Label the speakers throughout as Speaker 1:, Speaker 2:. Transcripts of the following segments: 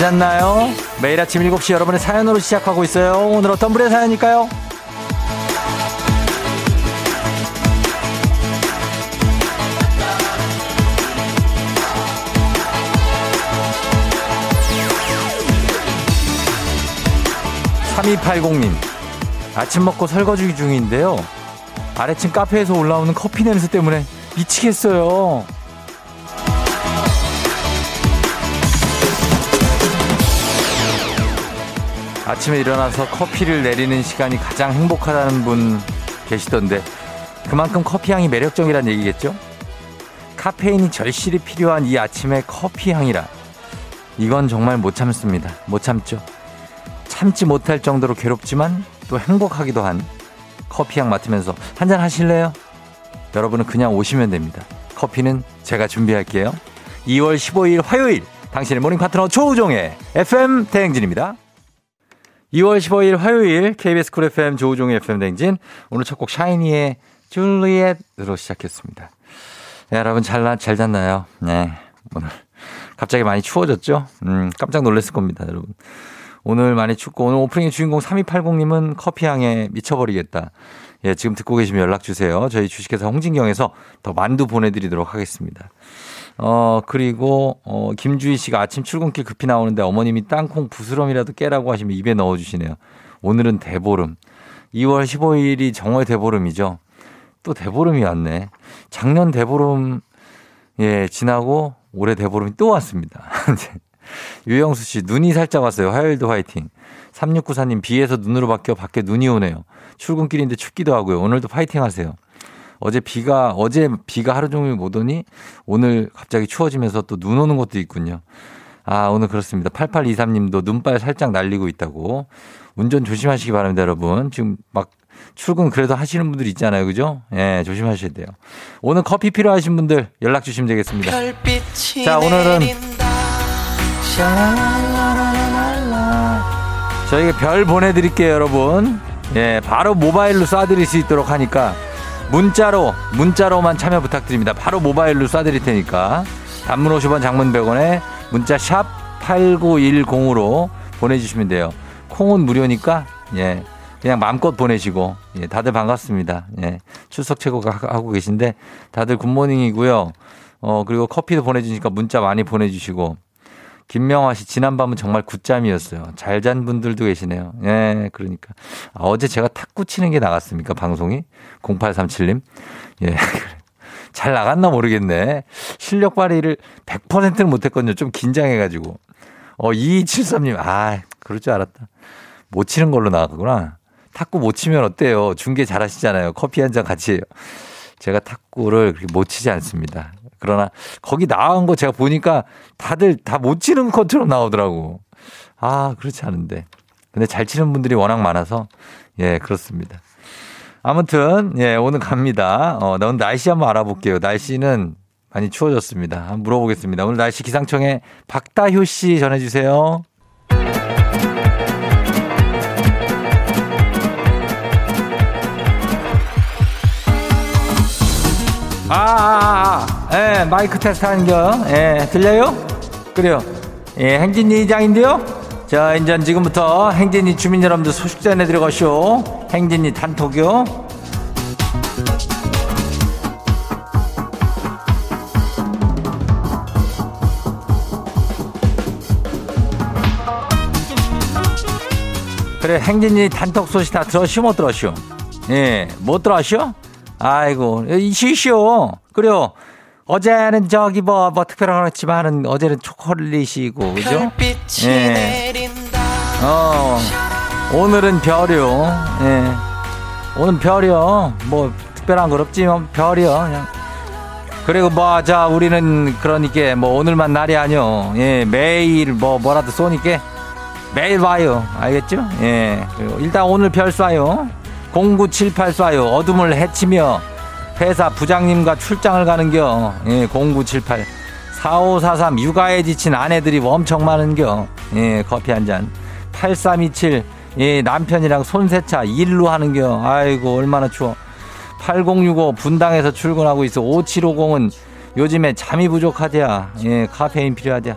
Speaker 1: 잤나요? 매일 아침 7시 여러분의 사연으로 시작하고 있어요. 오늘 어떤 분의 사연일까요? 3280님, 아침 먹고 설거지 중인데요. 아래층 카페에서 올라오는 커피 냄새 때문에 미치겠어요. 아침에 일어나서 커피를 내리는 시간이 가장 행복하다는 분 계시던데 그만큼 커피 향이 매력적이란 얘기겠죠? 카페인이 절실히 필요한 이 아침에 커피 향이라 이건 정말 못 참습니다. 못 참죠. 참지 못할 정도로 괴롭지만 또 행복하기도 한 커피 향 맡으면서 한잔 하실래요? 여러분은 그냥 오시면 됩니다. 커피는 제가 준비할게요. 2월 15일 화요일 당신의 모닝 파트너 조우종의 FM 대행진입니다. 2월 15일 화요일 KBS 쿨 FM 조우종의 FM 대행진 오늘 첫 곡 샤이니의 줄리엣으로 시작했습니다. 네, 여러분 잘, 잘 잤나요? 네. 오늘 갑자기 많이 추워졌죠? 음, 깜짝 놀랐을 겁니다, 여러분. 오늘 많이 춥고 오늘 오프닝의 주인공 3280님은 커피향에 미쳐버리겠다. 예, 지금 듣고 계시면 연락 주세요. 저희 주식회사 홍진경에서 더 만두 보내드리도록 하겠습니다. 어, 그리고, 어, 김주희 씨가 아침 출근길 급히 나오는데 어머님이 땅콩 부스럼이라도 깨라고 하시면 입에 넣어주시네요. 오늘은 대보름. 2월 15일이 정월 대보름이죠. 또 대보름이 왔네. 작년 대보름, 예, 지나고 올해 대보름이 또 왔습니다. 유영수 씨, 눈이 살짝 왔어요. 화요일도 화이팅. 3694님, 비에서 눈으로 바뀌어 밖에 눈이 오네요. 출근길인데 춥기도 하고요. 오늘도 파이팅 하세요. 어제 비가, 어제 비가 하루 종일 못 오니 오늘 갑자기 추워지면서 또 눈 오는 것도 있군요. 아, 오늘 그렇습니다. 8823님도 눈발 살짝 날리고 있다고. 운전 조심하시기 바랍니다, 여러분. 지금 막 출근 그래도 하시는 분들 있잖아요. 그죠? 예, 조심하셔야 돼요. 오늘 커피 필요하신 분들 연락 주시면 되겠습니다. 자, 오늘은 저희가 별 보내드릴게요, 여러분. 예, 바로 모바일로 쏴드릴 수 있도록 하니까 문자로, 문자로만 참여 부탁드립니다. 바로 모바일로 쏴드릴 테니까. 단문 50원 장문 100원에 문자 샵 8910으로 보내주시면 돼요. 콩은 무료니까, 예. 그냥 마음껏 보내시고, 예. 다들 반갑습니다. 예. 출석 최고 하고 계신데, 다들 굿모닝이고요. 어, 그리고 커피도 보내주니까 문자 많이 보내주시고, 김명화 씨, 지난밤은 정말 굿잠이었어요. 잘 잔 분들도 계시네요. 예, 그러니까. 아, 어제 제가 탁구 치는 게 나갔습니까? 방송이? 0837님. 예. 잘 나갔나 모르겠네. 실력 발휘를 100%는 못했거든요. 좀 긴장해가지고. 어, 2273님. 아, 그럴 줄 알았다. 못 치는 걸로 나갔구나. 탁구 못 치면 어때요? 중계 잘 하시잖아요. 커피 한 잔 같이 해요. 제가 탁구를 그렇게 못 치지 않습니다. 그러나 거기 나온 거 제가 보니까 다들 다 못 치는 것처럼 나오더라고. 아, 그렇지 않은데. 근데 잘 치는 분들이 워낙 많아서 예, 그렇습니다. 아무튼 예, 오늘 갑니다. 어, 오늘 날씨 한번 알아볼게요. 날씨는 많이 추워졌습니다. 한번 물어보겠습니다. 오늘 날씨 기상청에 박다효 씨 전해 주세요. 아, 아, 아, 예, 마이크 테스트 하는 겨. 예, 들려요? 그래요. 예, 행진이 이장인데요. 자, 이제 지금부터 행진이 주민 여러분들 소식 전해드려가시오. 행진이 단톡이요. 그래, 행진이 단톡 소식 다 들었슈, 못 들었슈? 예, 못 들었슈? 아이고, 이시시오. 그래요. 어제는 저기 뭐, 뭐 특별한 거였지만은 어제는 초콜릿이고, 그죠? 예. 어, 오늘은 별이요. 예. 오늘 별이요. 뭐, 특별한 건 없지, 뭐, 별이요. 그냥. 그리고 뭐, 자, 우리는 그러니까 뭐, 오늘만 날이 아니요. 예, 매일 뭐, 뭐라도 쏘니까 매일 와요. 알겠죠? 예. 그리고 일단 오늘 별 쏴요. 0978 쏴요. 어둠을 해치며 회사 부장님과 출장을 가는겨. 예, 0978. 4543 육아에 지친 아내들이 엄청 많은겨. 예, 커피 한 잔. 8327 예, 남편이랑 손세차 일로 하는겨. 아이고, 얼마나 추워. 8065 분당에서 출근하고 있어. 5750은 요즘에 잠이 부족하대야. 예, 카페인 필요하대야.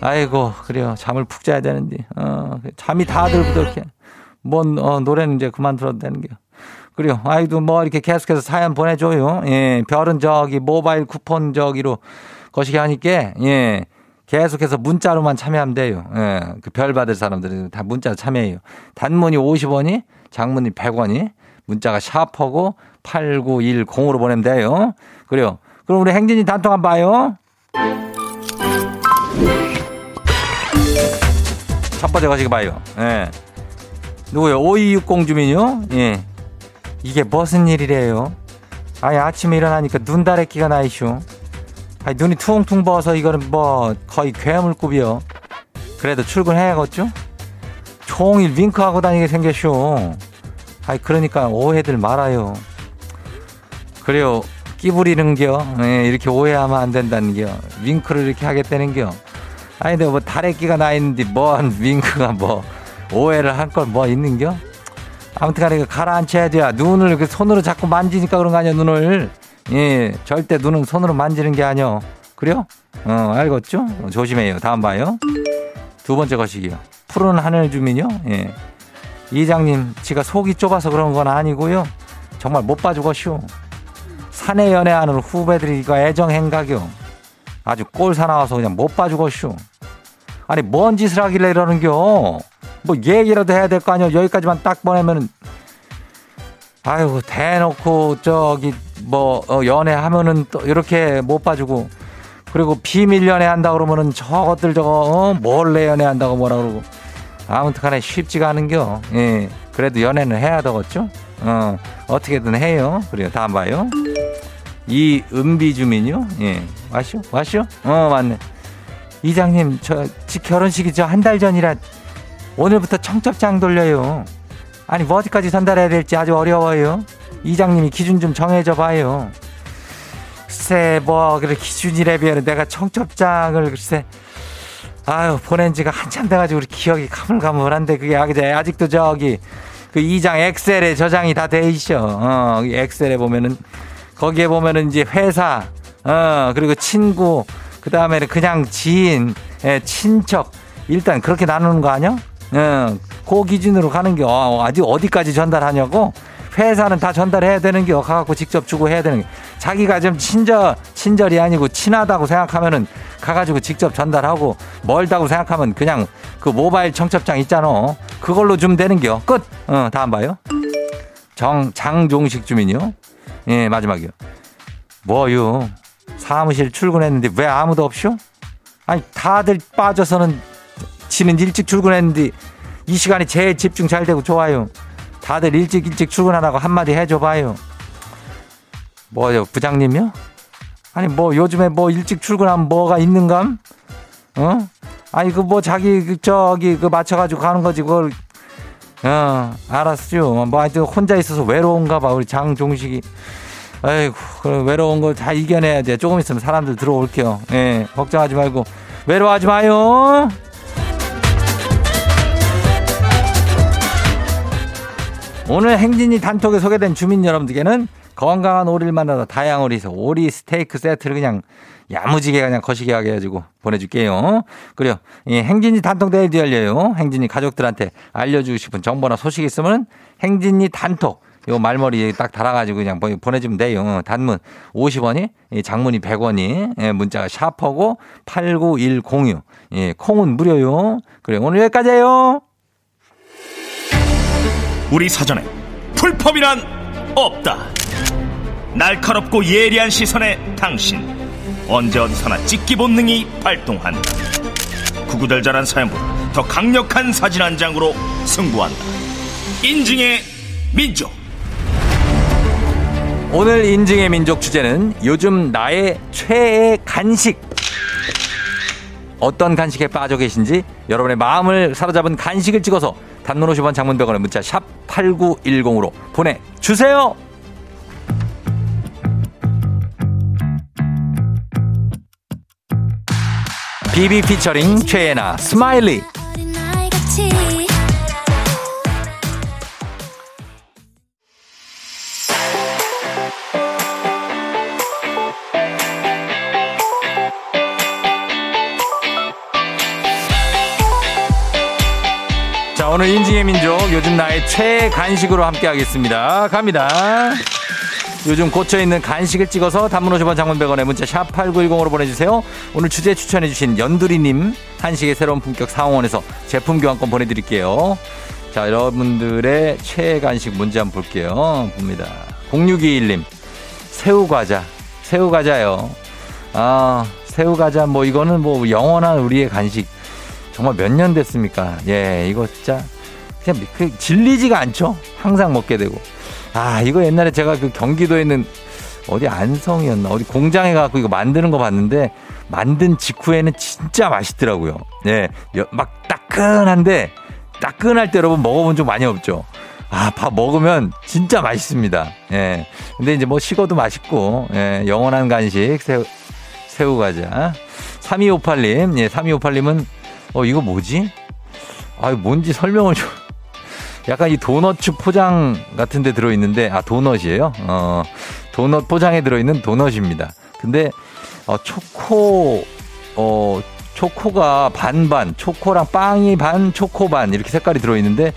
Speaker 1: 아이고, 그래요. 잠을 푹 자야 되는데. 어, 잠이 다 들고 이렇게. 뭔, 어, 노래는 이제 그만 들어도 되는 게. 그래요. 아이도 뭐 이렇게 계속해서 사연 보내줘요. 예, 별은 저기 모바일 쿠폰 저기로 거시기 하니까, 예, 계속해서 문자로만 참여하면 돼요. 예, 그 별 받을 사람들은 다 문자로 참여해요. 단문이 50원이, 장문이 100원이, 문자가 샤퍼고 8910으로 보내면 돼요. 그래요. 그럼 우리 행진이 단통 한번 봐요. 첫 번째 거시기 봐요. 예. 누구요? 5260 주민요? 예. 이게 무슨 일이래요? 아니, 아침에 일어나니까 눈다래끼가 나이쇼. 아니, 눈이 퉁퉁 부어서 이거는 뭐 거의 괴물급이요. 그래도 출근해야겠죠? 종일 윙크하고 다니게 생겼쇼. 아니, 그러니까 오해들 말아요. 그래요. 끼부리는겨. 예, 이렇게 오해하면 안 된다는겨. 윙크를 이렇게 하겠다는겨. 아니, 근데 뭐 다래끼가 나 있는데 뭔 윙크가 뭐 오해를 할걸뭐 있는겨? 아무튼 간에 가라앉혀야 돼. 눈을 그 손으로 자꾸 만지니까 그런 거 아니야, 눈을. 예, 절대 눈은 손으로 만지는 게 아니요. 그래요? 어, 알겠죠? 조심해요. 다음 봐요. 두 번째 것이기요. 푸른 하늘 주민요? 예. 이장님, 지가 속이 좁아서 그런 건 아니고요. 정말 못 봐주겠쇼. 사내 연애하는 후배들이 이거 애정 행각이요. 아주 꼴 사나워서 그냥 못 봐주겠쇼. 아니, 뭔 짓을 하길래 이러는겨? 뭐 얘기라도 해야 될 거 아니야. 여기까지만 딱 보내면은 아유 대놓고 저기 뭐 어, 연애하면은 또 이렇게 못 봐주고 그리고 비밀 연애 한다 그러면은 저것들 저거 어? 몰래 연애 한다고 뭐라 그러고 아무튼간에 쉽지가 않은겨. 예. 그래도 연애는 해야 되겠죠. 어 어떻게든 해요. 그래요. 다음 봐요. 이 은비 주민요. 예. 와쇼 와쇼. 어 맞네. 이장님 저 결혼식이 저 한 달 전이라 오늘부터 청첩장 돌려요. 아니 뭐 어디까지 전달해야 될지 아주 어려워요. 이장님이 기준 좀 정해줘 봐요. 글쎄 뭐 그래 기준이래면 내가 청첩장을 글쎄 아유 보낸 지가 한참 돼가지고 우리 기억이 가물가물한데 그게 아직도 저기 그 이장 엑셀에 저장이 다 돼 있어. 어 엑셀에 보면은 거기에 보면은 이제 회사 어 그리고 친구 그 다음에는 그냥 지인 예, 친척 일단 그렇게 나누는 거 아니야? 예, 그 기준으로 가는 게 어, 아직 어디까지 전달하냐고? 회사는 다 전달해야 되는 게 가갖고 직접 주고 해야 되는 게. 자기가 좀 친절 친절이 아니고 친하다고 생각하면은 가가지고 직접 전달하고 멀다고 생각하면 그냥 그 모바일 청첩장 있잖아. 그걸로 주면 되는겨 끝. 어, 다음 봐요. 정 장종식 주민요. 예 마지막이요. 뭐요? 사무실 출근했는데 왜 아무도 없쇼? 아니 다들 빠져서는 지는 일찍 출근했는데 이 시간이 제일 집중 잘 되고 좋아요. 다들 일찍 일찍 출근하라고 한마디 해줘봐요. 뭐요, 부장님요? 아니, 뭐 요즘에 뭐 일찍 출근하면 뭐가 있는감? 어? 아니, 그 뭐 자기, 그 저기, 그 맞춰가지고 가는 거지, 그걸. 어, 알았죠. 뭐 하여튼 혼자 있어서 외로운가 봐, 우리 장종식이. 아이고, 그럼 외로운 걸 다 이겨내야 돼. 조금 있으면 사람들 들어올게요. 예, 걱정하지 말고. 외로워하지 마요. 오늘 행진이 단톡에 소개된 주민 여러분들께는 건강한 오리를 만나서 다양한 오리에서 오리 스테이크 세트를 그냥 야무지게 그냥 거시게 하게 해가지고 보내줄게요. 그래요. 예, 행진이 단톡 내일도 열려요. 행진이 가족들한테 알려주고 싶은 정보나 소식 있으면 행진이 단톡 요 말머리 딱 달아가지고 그냥 보내주면 돼요. 단문 50원이, 장문이 100원이, 예, 문자가 샤퍼고 89106. 예, 콩은 무료요. 그래 오늘 여기까지예요.
Speaker 2: 우리 사전에 풀펌이란 없다. 날카롭고 예리한 시선에 당신 언제 어디서나 찍기 본능이 발동한다. 구구절절한 사연보다 더 강력한 사진 한 장으로 승부한다. 인증의 민족.
Speaker 1: 오늘 인증의 민족 주제는 요즘 나의 최애 간식. 어떤 간식에 빠져 계신지 여러분의 마음을 사로잡은 간식을 찍어서 단문 50원 장문 100원의 문자 샵 8910으로 보내주세요. 비비 피처링 최예나 스마일리 오늘 인증의 민족 요즘 나의 최애 간식으로 함께 하겠습니다. 갑니다. 요즘 꽂혀있는 간식을 찍어서 단문 50원 장문 100원에 문자 샵 8910으로 보내주세요. 오늘 주제 추천해주신 연두리님 한식의 새로운 품격 상원에서 제품 교환권 보내드릴게요. 자, 여러분들의 최애 간식 뭔지 한번 볼게요. 봅니다. 0621님, 새우과자. 새우과자요. 아, 새우과자 뭐 이거는 뭐 영원한 우리의 간식. 정말 몇 년 됐습니까? 예, 이거 진짜 그냥 그 질리지가 않죠? 항상 먹게 되고. 아, 이거 옛날에 제가 그 경기도에 있는 어디 안성이었나? 어디 공장에 가고 이거 만드는 거 봤는데 만든 직후에는 진짜 맛있더라고요. 예, 막 따끈한데 따끈할 때 여러분 먹어본 적 많이 없죠? 아, 밥 먹으면 진짜 맛있습니다. 예. 근데 이제 뭐 식어도 맛있고, 예, 영원한 간식, 새우, 새우 과자. 3258님, 예, 3258님은, 어, 이거 뭐지? 아, 뭔지 설명을 좀. 약간 이 도너츠 포장 같은 데 들어있는데, 아, 도넛이에요? 어, 도넛 포장에 들어있는 도넛입니다. 근데, 어, 초코, 어, 초코가 반반, 초코랑 빵이 반, 초코 반, 이렇게 색깔이 들어있는데,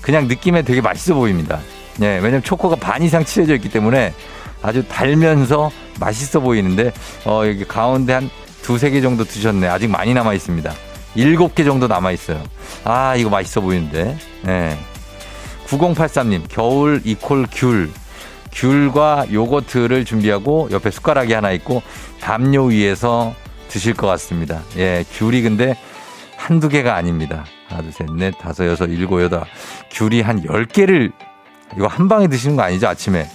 Speaker 1: 그냥 느낌에 되게 맛있어 보입니다. 예, 왜냐면 초코가 반 이상 칠해져 있기 때문에 아주 달면서 맛있어 보이는데, 어, 여기 가운데 한 두세 개 정도 드셨네. 아직 많이 남아 있습니다. 일곱 개 정도 남아 있어요. 아, 이거 맛있어 보이는데. 예. 9083님, 겨울 이콜 귤. 귤과 요거트를 준비하고 옆에 숟가락이 하나 있고 담요 위에서 드실 것 같습니다. 예, 귤이 근데 한두 개가 아닙니다. 하나, 둘, 셋, 넷, 다섯, 여섯, 일곱, 여덟. 귤이 한 10개를 이거 한 방에 드시는 거 아니죠, 아침에?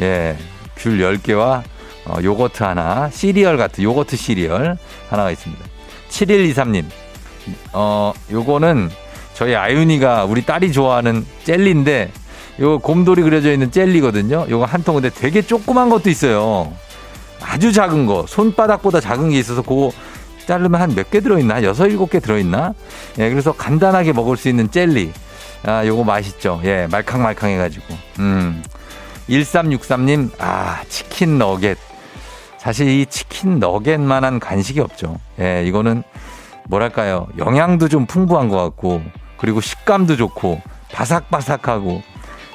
Speaker 1: 예, 귤 10개와 어, 요거트 하나, 시리얼 같은 요거트 시리얼 하나가 있습니다. 7123님, 어, 요거는 저희 아윤이가 우리 딸이 좋아하는 젤리인데 요 곰돌이 그려져 있는 젤리거든요. 요거 한 통 근데 되게 조그만 것도 있어요. 아주 작은 거, 손바닥보다 작은 게 있어서 그거 자르면 한 몇 개 들어있나? 여섯, 일곱 개 들어있나? 예, 그래서 간단하게 먹을 수 있는 젤리. 아, 요거 맛있죠. 예, 말캉말캉 해가지고. 음. 1363님, 아, 치킨 너겟. 사실 이 치킨 너겟만한 간식이 없죠. 예, 이거는 뭐랄까요. 영양도 좀 풍부한 것 같고, 그리고 식감도 좋고, 바삭바삭하고,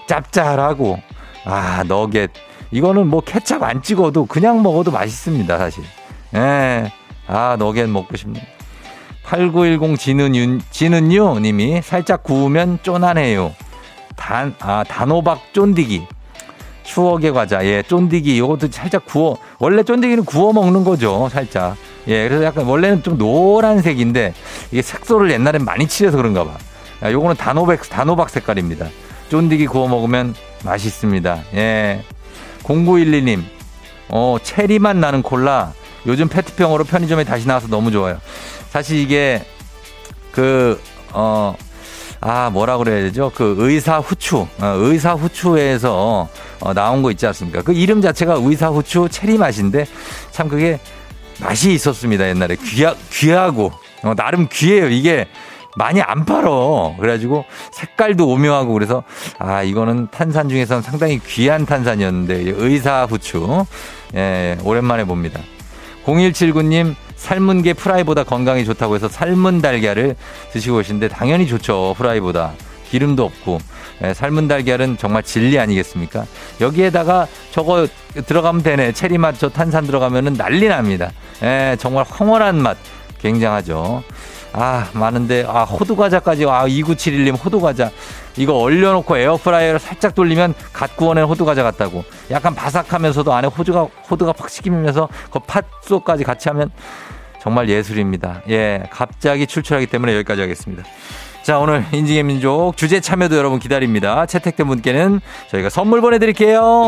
Speaker 1: 짭짤하고, 아, 너겟. 이거는 뭐 케찹 안 찍어도 그냥 먹어도 맛있습니다, 사실. 예. 아, 너겟 먹고 싶네. 8910 지는유, 지는유 님이 살짝 구우면 쫀하네요. 단, 아, 단호박 쫀디기. 추억의 과자. 예, 쫀디기. 이것도 살짝 구워. 원래 쫀디기는 구워 먹는 거죠, 살짝. 예, 그래서 약간 원래는 좀 노란색인데 이게 색소를 옛날엔 많이 칠해서 그런가 봐. 야, 요거는 단호박, 단호박 색깔입니다. 쫀디기 구워 먹으면 맛있습니다. 예. 0912님, 어, 체리맛 나는 콜라. 요즘 페트병으로 편의점에 다시 나와서 너무 좋아요. 사실 이게 그, 어, 아, 뭐라 그래야 되죠? 그 의사 후추, 어, 의사 후추에서 어, 나온 거 있지 않습니까? 그 이름 자체가 의사 후추 체리 맛인데 참 그게 맛이 있었습니다. 옛날에 귀하, 귀하고, 어, 나름 귀해요. 이게 많이 안 팔어. 그래가지고 색깔도 오묘하고 그래서 아 이거는 탄산 중에서는 상당히 귀한 탄산이었는데 의사 후추 예 오랜만에 봅니다. 0179님 삶은 게 프라이보다 건강에 좋다고 해서 삶은 달걀을 드시고 계신데 당연히 좋죠 프라이보다 기름도 없고 예, 삶은 달걀은 정말 진리 아니겠습니까? 여기에다가 저거 들어가면 되네 체리 맛 저 탄산 들어가면은 난리 납니다. 예, 정말 황홀한 맛 굉장하죠. 아, 많은데, 아, 호두과자까지, 아, 2971님 호두과자. 이거 얼려놓고 에어프라이어를 살짝 돌리면 갓 구워낸 호두과자 같다고. 약간 바삭하면서도 안에 호두가, 호두가 팍 씹히면서 그 팥소까지 같이 하면 정말 예술입니다. 예, 갑자기 출출하기 때문에 여기까지 하겠습니다. 자, 오늘 인증의 민족 주제 참여도 여러분 기다립니다. 채택된 분께는 저희가 선물 보내드릴게요.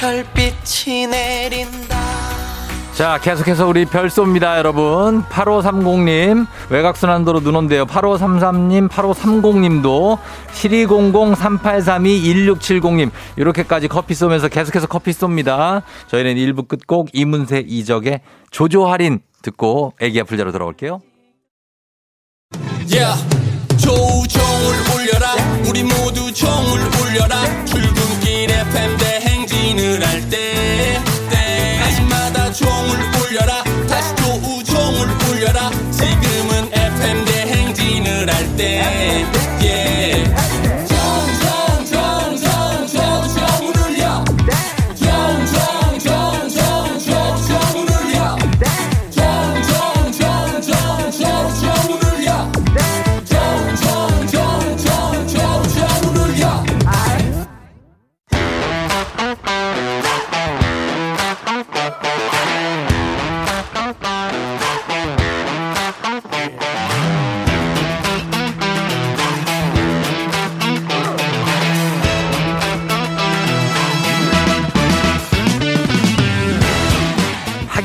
Speaker 3: 별빛이 내린다.
Speaker 1: 자, 계속해서 우리 별 쏩니다, 여러분. 8530님, 외곽순환도로 눈 온대요. 8533님, 8530님도, 7200-3832-1670님, 이렇게까지 커피 쏘면서 계속해서 커피 쏩니다. 저희는 1부 끝곡 이문세 이적의 조조할인 듣고 애기야 풀자로 돌아올게요.
Speaker 3: Yeah. 조종을 울려라. 우리 모두 종을 울려라.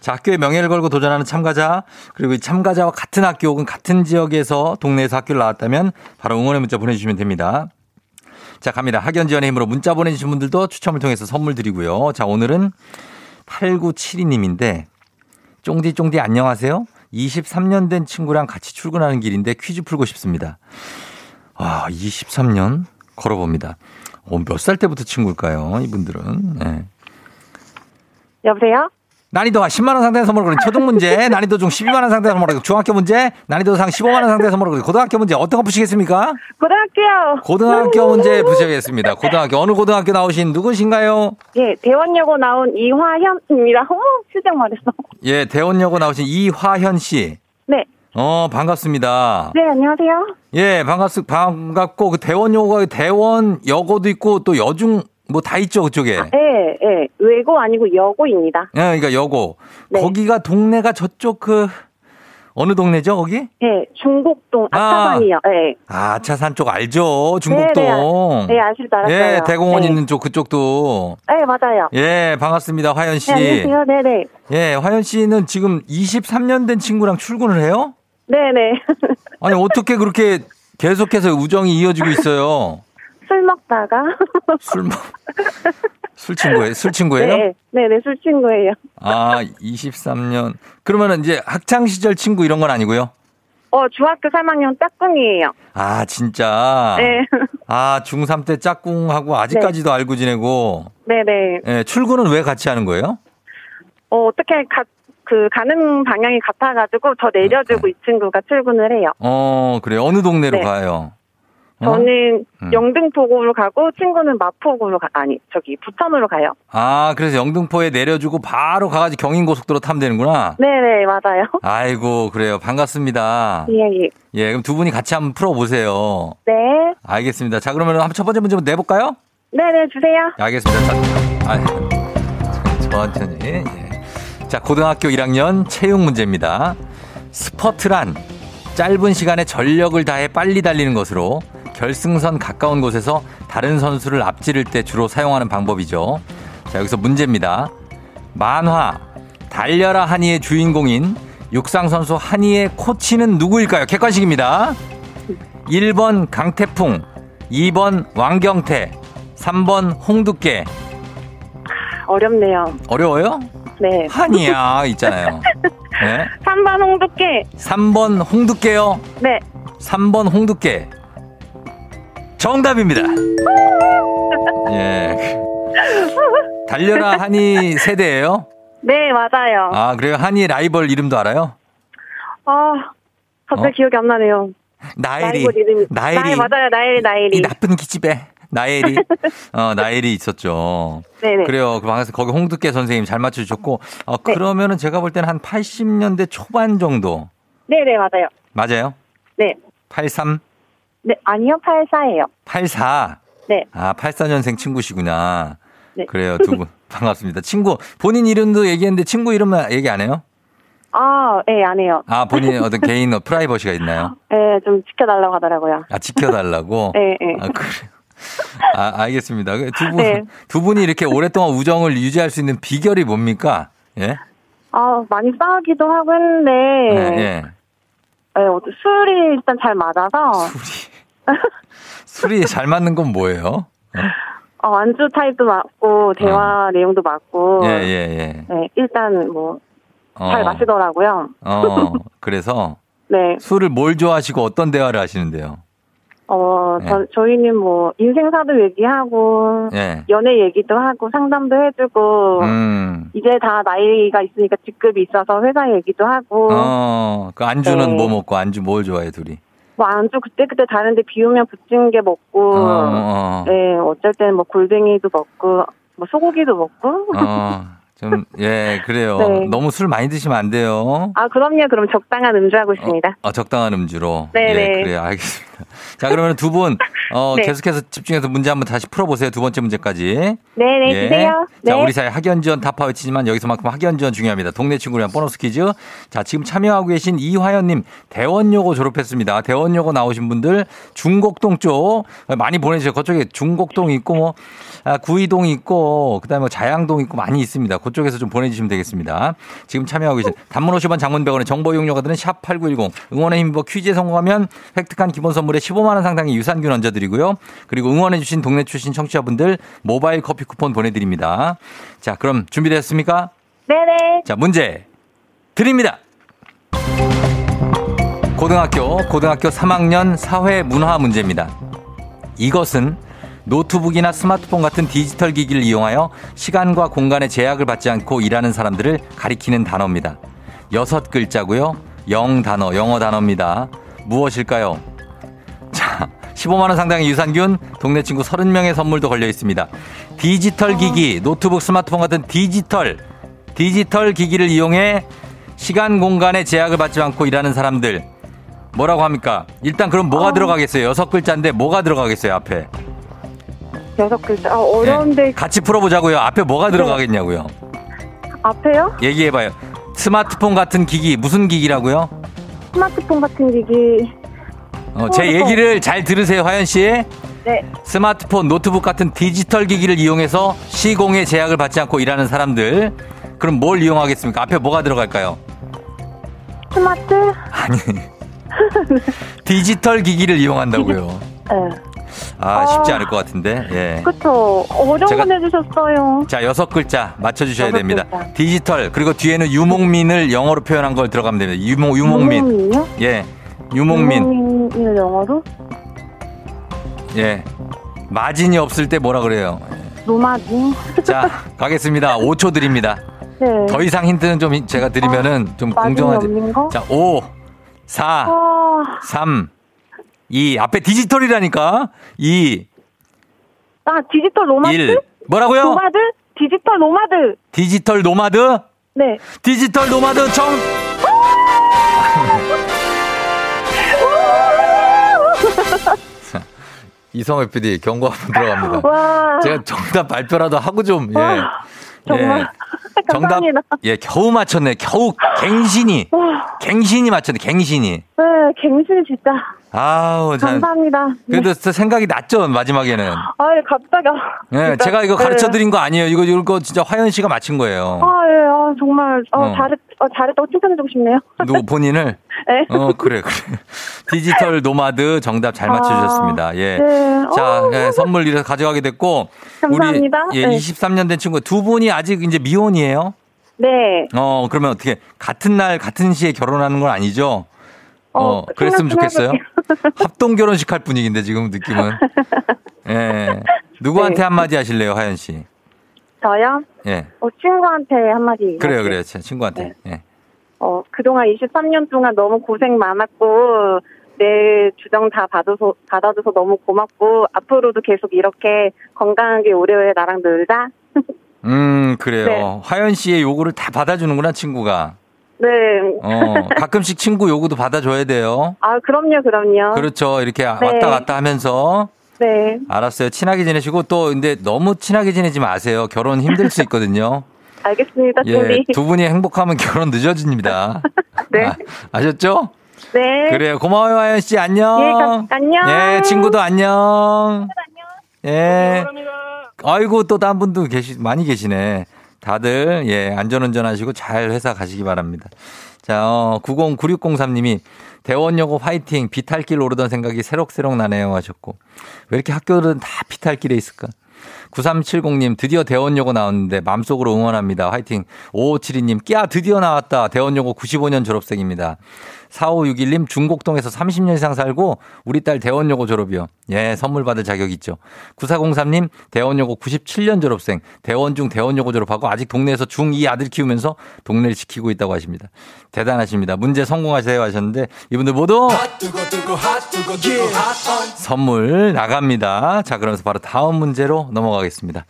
Speaker 1: 자, 학교의 명예를 걸고 도전하는 참가자, 그리고 이 참가자와 같은 학교 혹은 같은 지역에서 동네에서 학교를 나왔다면 바로 응원의 문자 보내주시면 됩니다. 자, 갑니다. 학연 지원의 힘으로 문자 보내주신 분들도 추첨을 통해서 선물 드리고요. 자, 오늘은 8972님인데, 쫑디쫑디 안녕하세요. 23년 된 친구랑 같이 출근하는 길인데 퀴즈 풀고 싶습니다. 와, 23년 걸어봅니다. 어, 몇살 때부터 친구일까요? 이분들은. 네.
Speaker 4: 여보세요?
Speaker 1: 난이도가 10만원 상당의 선물을 거는 초등 문제, 난이도 중 12만원 상당의 선물을 거는 중학교 문제, 난이도 상 15만원 상당의 선물을 거는 고등학교 문제, 어떤 거 푸시겠습니까?
Speaker 4: 고등학교요.
Speaker 1: 고등학교 문제 푸시겠습니다. 고등학교, 어느 고등학교 나오신 누구신가요?
Speaker 4: 예, 대원여고 나온 이화현입니다. 어머, 실장 말했어.
Speaker 1: 예, 대원여고 나오신 이화현 씨.
Speaker 4: 네.
Speaker 1: 어, 반갑습니다.
Speaker 4: 네, 안녕하세요.
Speaker 1: 예, 반갑습, 반갑고, 그 대원여고가 대원여고도 있고, 또 여중, 뭐 다 있죠, 그쪽에.
Speaker 4: 예, 예. 외고 아니고 여고입니다.
Speaker 1: 예, 그러니까 여고.
Speaker 4: 네.
Speaker 1: 거기가 동네가 저쪽 그, 어느 동네죠, 거기?
Speaker 4: 예, 중곡동 아차산이요. 예.
Speaker 1: 아, 차산 쪽 알죠? 중곡동.
Speaker 4: 네, 네, 아실 줄 알았어요.
Speaker 1: 예, 대공원
Speaker 4: 네.
Speaker 1: 있는 쪽 그쪽도.
Speaker 4: 예, 맞아요.
Speaker 1: 예, 반갑습니다. 화연 씨.
Speaker 4: 네, 안녕하세요. 네, 네.
Speaker 1: 예, 화연 씨는 지금 23년 된 친구랑 출근을 해요?
Speaker 4: 네, 네.
Speaker 1: 아니, 어떻게 그렇게 계속해서 우정이 이어지고 있어요?
Speaker 4: 술 먹다가.
Speaker 1: 술 먹, 술 친구예요? 술 친구예요?
Speaker 4: 네, 네, 네, 술 친구예요.
Speaker 1: 아, 23년. 그러면은 이제 학창 시절 친구 이런 건 아니고요?
Speaker 4: 어, 중학교 3학년 짝꿍이에요.
Speaker 1: 아, 진짜.
Speaker 4: 네.
Speaker 1: 아, 중3 때 짝꿍하고 아직까지도 알고 지내고.
Speaker 4: 네, 네.
Speaker 1: 예, 출근은 왜 같이 하는 거예요?
Speaker 4: 어, 어떻게 가, 그, 가는 방향이 같아가지고 저 내려주고 이 친구가 출근을 해요.
Speaker 1: 어, 그래요. 어느 동네로
Speaker 4: 네.
Speaker 1: 가요? 어?
Speaker 4: 저는
Speaker 1: 음.
Speaker 4: 영등포구로 가고 친구는 마포구로 가 아니 저기 부천으로 가요.
Speaker 1: 아, 그래서 영등포에 내려주고 바로 가가지고 경인고속도로 타면 되는구나.
Speaker 4: 네네 맞아요.
Speaker 1: 아이고, 그래요. 반갑습니다.
Speaker 4: 예 예.
Speaker 1: 예, 그럼 두 분이 같이 한번 풀어보세요.
Speaker 4: 네.
Speaker 1: 알겠습니다. 자, 그러면 한번 첫 번째 문제 한번 내볼까요?
Speaker 4: 네네 주세요.
Speaker 1: 알겠습니다. 자, 아, 천천히. 예. 자, 고등학교 1학년 체육 문제입니다. 스퍼트란 짧은 시간에 전력을 다해 빨리 달리는 것으로 결승선 가까운 곳에서 다른 선수를 앞지를 때 주로 사용하는 방법이죠. 자, 여기서 문제입니다. 만화 달려라 한이의 주인공인 육상 선수 한이의 코치는 누구일까요? 객관식입니다. 1번 강태풍, 2번 왕경태, 3번 홍두깨.
Speaker 4: 어렵네요.
Speaker 1: 어려워요?
Speaker 4: 네.
Speaker 1: 한이야 있잖아요. 네.
Speaker 4: 3번 홍두깨.
Speaker 1: 3번 홍두깨요.
Speaker 4: 네.
Speaker 1: 3번 홍두깨. 정답입니다. 예. 달려라 한이 세대예요?
Speaker 4: 네 맞아요.
Speaker 1: 아, 그래요? 한이 라이벌 이름도 알아요?
Speaker 4: 아 갑자기
Speaker 1: 어?
Speaker 4: 기억이 안 나네요.
Speaker 1: 나엘이. 나엘이.
Speaker 4: 네 맞아요 나엘이
Speaker 1: 이
Speaker 4: 나엘이.
Speaker 1: 나쁜 기집애. 나엘이. 어, 나엘이 있었죠.
Speaker 4: 네네.
Speaker 1: 그래요. 그 방에서 거기 홍두깨 선생님 잘 맞춰주셨고, 어,
Speaker 4: 네.
Speaker 1: 그러면은 제가 볼 때는 한 80년대 초반 정도.
Speaker 4: 네네 맞아요.
Speaker 1: 맞아요?
Speaker 4: 네.
Speaker 1: 83?
Speaker 4: 네 아니요 84예요.
Speaker 1: 84.
Speaker 4: 네.
Speaker 1: 아, 84년생 친구시구나.
Speaker 4: 네.
Speaker 1: 그래요. 두 분. 반갑습니다. 친구, 본인 이름도 얘기했는데 친구 이름은 얘기 안 해요?
Speaker 4: 아, 네, 안 해요.
Speaker 1: 아, 본인의 어떤 개인 어, 프라이버시가 있나요?
Speaker 4: 네, 좀 지켜달라고 하더라고요.
Speaker 1: 아, 지켜달라고?
Speaker 4: 네, 네.
Speaker 1: 아, 그래요. 아, 알겠습니다. 그두 분,
Speaker 4: 네.
Speaker 1: 두 분이 이렇게 오랫동안 우정을 유지할 수 있는 비결이 뭡니까? 예?
Speaker 4: 아, 많이 싸우기도 하고 했는데,
Speaker 1: 예, 예.
Speaker 4: 네, 어, 술이 일단 잘 맞아서,
Speaker 1: 술이. 술이 잘 맞는 건 뭐예요?
Speaker 4: 어, 안주 타입도 맞고, 대화 내용도 맞고,
Speaker 1: 예, 예, 예.
Speaker 4: 네, 일단 뭐,
Speaker 1: 어,
Speaker 4: 잘 마시더라고요.
Speaker 1: 어, 그래서
Speaker 4: 네,
Speaker 1: 술을 뭘 좋아하시고 어떤 대화를 하시는데요?
Speaker 4: 어,
Speaker 1: 네.
Speaker 4: 저, 저희는 뭐, 인생사도 얘기하고,
Speaker 1: 예.
Speaker 4: 연애 얘기도 하고, 상담도 해주고,
Speaker 1: 음.
Speaker 4: 이제 다 나이가 있으니까 직급이 있어서 회사 얘기도 하고,
Speaker 1: 어, 그 안주는
Speaker 4: 네.
Speaker 1: 뭐 먹고 안주 뭘 좋아해, 둘이?
Speaker 4: 뭐 안주 그때그때 다른데 비우면 부친 게 먹고,
Speaker 1: 어, 어,
Speaker 4: 네, 어쩔 때는 뭐 골뱅이도 먹고, 뭐 소고기도 먹고.
Speaker 1: 어, 좀, 예, 그래요.
Speaker 4: 네.
Speaker 1: 너무 술 많이 드시면 안 돼요.
Speaker 4: 아, 그럼요. 그럼 적당한 음주하고 있습니다.
Speaker 1: 어, 적당한 음주로.
Speaker 4: 네네.
Speaker 1: 예, 그래요. 알겠습니다. 자, 그러면 두 분, 어,
Speaker 4: 네.
Speaker 1: 계속해서 집중해서 문제 한번 다시 풀어보세요. 두 번째 문제까지.
Speaker 4: 네네,
Speaker 1: 예.
Speaker 4: 주세요.
Speaker 1: 자,
Speaker 4: 네.
Speaker 1: 우리 사회 학연 지원 타파 외치지만 여기서만큼 학연 지원 중요합니다. 동네 친구를 위한 보너스 퀴즈. 자, 지금 참여하고 계신 이화연님 대원여고 졸업했습니다. 대원여고 나오신 분들 중곡동 쪽 많이 보내주세요. 그쪽에 중곡동 있고 뭐 아, 구이동 있고 그 다음에 뭐 자양동 있고 많이 있습니다. 그쪽에서 좀 보내주시면 되겠습니다. 지금 참여하고 계신 단문 50원 장문 100원의 정보 이용료가 드는 샵8910 응원의 힘입어 퀴즈에 성공하면 획득한 기본 선물에 15만 원 상당의 유산균 얹어드리고요. 그리고 응원해주신 동네 출신 청취자분들 모바일 커피 쿠폰 보내드립니다. 자, 그럼 준비됐습니까?
Speaker 4: 네네.
Speaker 1: 자, 문제 드립니다. 고등학교, 고등학교 3학년 사회 문화 문제입니다. 이것은 노트북이나 스마트폰 같은 디지털 기기를 이용하여 시간과 공간의 제약을 받지 않고 일하는 사람들을 가리키는 단어입니다. 여섯 글자고요. 영 단어, 영어 단어입니다. 무엇일까요? 자, 15만원 상당의 유산균, 동네 친구 30명의 선물도 걸려 있습니다. 디지털 기기, 노트북, 스마트폰 같은 디지털, 디지털 기기를 이용해 시간, 공간의 제약을 받지 않고 일하는 사람들. 뭐라고 합니까? 일단 그럼 뭐가 들어가겠어요? 여섯 글자인데 뭐가 들어가겠어요, 앞에?
Speaker 4: 여섯 글자. 아, 어려운데,
Speaker 1: 네. 같이 풀어보자고요. 앞에 뭐가 들어가겠냐고요.
Speaker 4: 앞에요?
Speaker 1: 얘기해봐요. 스마트폰 같은 기기, 무슨 기기라고요?
Speaker 4: 스마트폰 같은 기기.
Speaker 1: 어, 제. 얘기를 잘 들으세요, 화연 씨.
Speaker 4: 네.
Speaker 1: 스마트폰, 노트북 같은 디지털 기기를 이용해서 시공의 제약을 받지 않고 일하는 사람들. 그럼 뭘 이용하겠습니까? 앞에 뭐가 들어갈까요?
Speaker 4: 스마트?
Speaker 1: 아니. 디지털 기기를 이용한다고요.
Speaker 4: 네.
Speaker 1: 아, 쉽지 않을 것 같은데. 예.
Speaker 4: 그쵸. 어려운 거 내주셨어요.
Speaker 1: 자, 여섯 글자 맞춰주셔야
Speaker 4: 여섯
Speaker 1: 됩니다.
Speaker 4: 글자.
Speaker 1: 디지털, 그리고 뒤에는 유목민을 영어로 표현한 걸 들어가면 됩니다. 유목, 유목민.
Speaker 4: 유목민이요?
Speaker 1: 예. 유목민.
Speaker 4: 유목민을 영어로?
Speaker 1: 예. 마진이 없을 때 뭐라 그래요?
Speaker 4: 노마진?
Speaker 1: 자, 가겠습니다. 5초 드립니다.
Speaker 4: 네.
Speaker 1: 더 이상 힌트는 좀 제가 드리면은 좀
Speaker 4: 마진이
Speaker 1: 공정하지. 자, 5, 4,
Speaker 4: 아,
Speaker 1: 3, 이 앞에 디지털이라니까. 2,
Speaker 4: 아, 디지털 노마드?
Speaker 1: 1. 뭐라고요?
Speaker 4: 노마드? 디지털 노마드.
Speaker 1: 디지털 노마드?
Speaker 4: 네.
Speaker 1: 디지털 노마드 정. 이성호 PD 경고 한번 들어갑니다.
Speaker 4: 와.
Speaker 1: 제가 정답 발표라도 하고 좀, 예.
Speaker 4: 와, 정말.
Speaker 1: 정답,
Speaker 4: 감사합니다.
Speaker 1: 예, 겨우 맞췄네. 겨우 갱신이.
Speaker 4: 와,
Speaker 1: 갱신이 맞췄네, 갱신이.
Speaker 4: 네, 갱신 진짜.
Speaker 1: 아우, 참.
Speaker 4: 감사합니다. 네.
Speaker 1: 그래도 생각이 났죠, 마지막에는.
Speaker 4: 아 예 갑자기.
Speaker 1: 예,
Speaker 4: 진짜.
Speaker 1: 제가 이거
Speaker 4: 네.
Speaker 1: 가르쳐 드린 거 아니에요. 이거, 이거 진짜 화연 씨가 맞힌 거예요.
Speaker 4: 아, 예, 아, 정말, 어,
Speaker 1: 어.
Speaker 4: 잘했, 어, 잘했다고 칭찬해주고 싶네요.
Speaker 1: 누구 본인을?
Speaker 4: 네.
Speaker 1: 어, 그래, 그래. 디지털 노마드 정답 잘 맞춰주셨습니다. 예.
Speaker 4: 네.
Speaker 1: 자,
Speaker 4: 어,
Speaker 1: 예, 선물 이래서 가져가게 됐고.
Speaker 4: 감사합니다.
Speaker 1: 우리, 예,
Speaker 4: 네.
Speaker 1: 23년 된 친구 두 분이 아직 이제 미혼이에요?
Speaker 4: 네.
Speaker 1: 어, 그러면 어떻게, 같은 날, 같은 시에 결혼하는 건 아니죠? 어,
Speaker 4: 어,
Speaker 1: 그랬으면 좋겠어요. 합동 결혼식 할 분위기인데, 지금 느낌은. 예. 누구한테
Speaker 4: 네.
Speaker 1: 한마디 하실래요, 하연 씨?
Speaker 4: 저요?
Speaker 1: 예.
Speaker 4: 어, 친구한테 한마디.
Speaker 1: 그래요. 그래요. 제 친구한테. 예.
Speaker 4: 어, 그동안 23년 동안 너무 고생 많았고, 내 주정 다 받아서, 받아줘서 너무 고맙고, 앞으로도 계속 이렇게 건강하게 오래오래 나랑 놀자.
Speaker 1: 음, 그래요.
Speaker 4: 네.
Speaker 1: 하연 씨의 요구를 다 받아주는구나, 친구가.
Speaker 4: 네.
Speaker 1: 어, 가끔씩 친구 요구도 받아줘야 돼요.
Speaker 4: 아, 그럼요, 그럼요.
Speaker 1: 그렇죠. 이렇게
Speaker 4: 네.
Speaker 1: 왔다 갔다 하면서.
Speaker 4: 네.
Speaker 1: 알았어요. 친하게 지내시고 또, 근데 너무 친하게 지내지 마세요. 결혼 힘들 수 있거든요.
Speaker 4: 알겠습니다,
Speaker 1: 예. 두 분이 행복하면 결혼 늦어집니다.
Speaker 4: 네.
Speaker 1: 아, 아셨죠?
Speaker 4: 네.
Speaker 1: 그래요. 고마워요, 하연 씨. 안녕.
Speaker 4: 예, 가- 안녕.
Speaker 1: 예, 친구도 안녕. 예. 아이고, 또딴 분도 계시, 많이 계시네. 다들, 예, 안전운전 하시고 잘 회사 가시기 바랍니다. 자, 어, 909603님이 대원여고 화이팅, 비탈길 오르던 생각이 새록새록 나네요 하셨고. 왜 이렇게 학교들은 다 비탈길에 있을까? 9370님, 드디어 대원여고 나왔는데 맘속으로 응원합니다. 화이팅. 5572님, 끼야, 드디어 나왔다. 대원여고 95년 졸업생입니다. 4561님, 중곡동에서 30년 이상 살고 우리 딸 대원여고 졸업이요. 예, 선물 받을 자격 있죠. 9403님, 대원여고 97년 졸업생. 대원 중 대원여고 졸업하고 아직 동네에서 중2 아들 키우면서 동네를 지키고 있다고 하십니다. 대단하십니다. 문제 성공하세요 하셨는데 이분들 모두 선물 나갑니다. 자, 그러면서 바로 다음 문제로 넘어가겠습니다.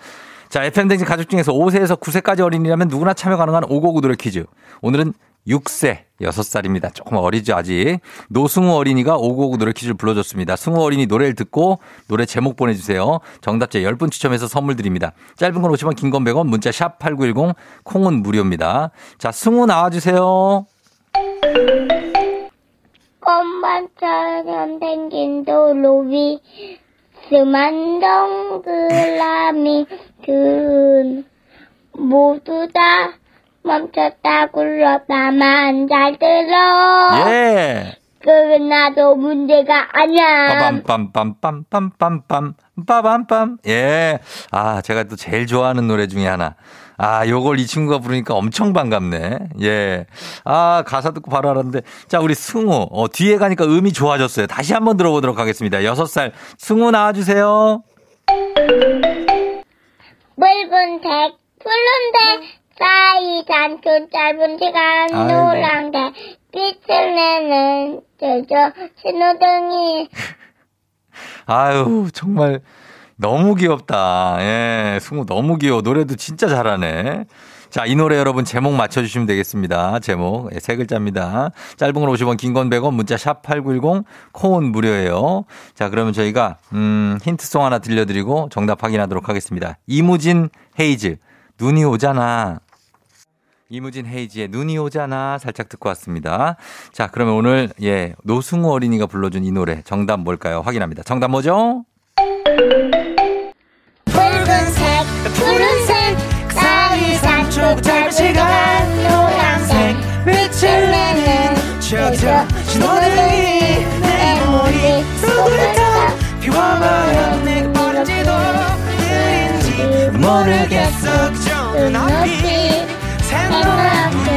Speaker 1: 자, FM댕진 가족 중에서 5세에서 9세까지 어린이라면 누구나 참여 가능한 5고구 노래 퀴즈. 오늘은 6세, 6살입니다. 조금 어리죠, 아직. 노승우 어린이가 5고구 노래 퀴즈를 불러줬습니다. 승우 어린이 노래를 듣고 노래 제목 보내주세요. 정답자 10분 추첨해서 선물 드립니다. 짧은 건 50원, 긴 건 100원, 문자 샵 8910, 콩은 무료입니다. 자, 승우 나와주세요.
Speaker 5: 꽃만처럼 생긴 도로 위 스만 동그라미 그 모두 다 멈췄다 굴렀다만 잘 들어
Speaker 1: 예.
Speaker 5: 그건 나도 문제가 아니야
Speaker 1: 빠밤빰빰빰빰빰빰 빠밤빰 예. 아, 제가 또 제일 좋아하는 노래 중에 하나. 아, 요걸 이 친구가 부르니까 엄청 반갑네. 예. 아, 가사 듣고 바로 알았는데. 자, 우리 승우. 어, 뒤에 가니까 음이 좋아졌어요. 다시 한번 들어보도록 하겠습니다. 여섯 살 승우 나와주세요.
Speaker 5: 붉은 색 푸른 색 사이 단추 짧은 시간
Speaker 1: 아이고.
Speaker 5: 노란색 빛을 내는 저저 신호등이
Speaker 1: 아유, 정말 너무 귀엽다. 예, 승우 너무 귀여워. 노래도 진짜 잘하네. 자, 이 노래 여러분 제목 맞춰주시면 되겠습니다. 제목. 예, 세 글자입니다. 짧은 건 50원, 긴 건 100원, 문자 샵 8910, 콩은 무료예요. 자, 그러면 저희가, 음, 힌트송 하나 들려드리고 정답 확인하도록 하겠습니다. 이무진 헤이즈, 눈이 오잖아. 이무진 헤이지의 눈이 오잖아 살짝 듣고 왔습니다. 자, 그러면 오늘 예 노승우 어린이가 불러준 이 노래 정답 뭘까요? 확인합니다. 정답 뭐죠?
Speaker 5: 붉은색 푸른색 사이 단추 짧은 시간 노란색 빛을 내는 저저 신호등이 내 머리 속을 다 비워버려 내가 버린지도 느린지 모르겠어 그저 눈앞이 tender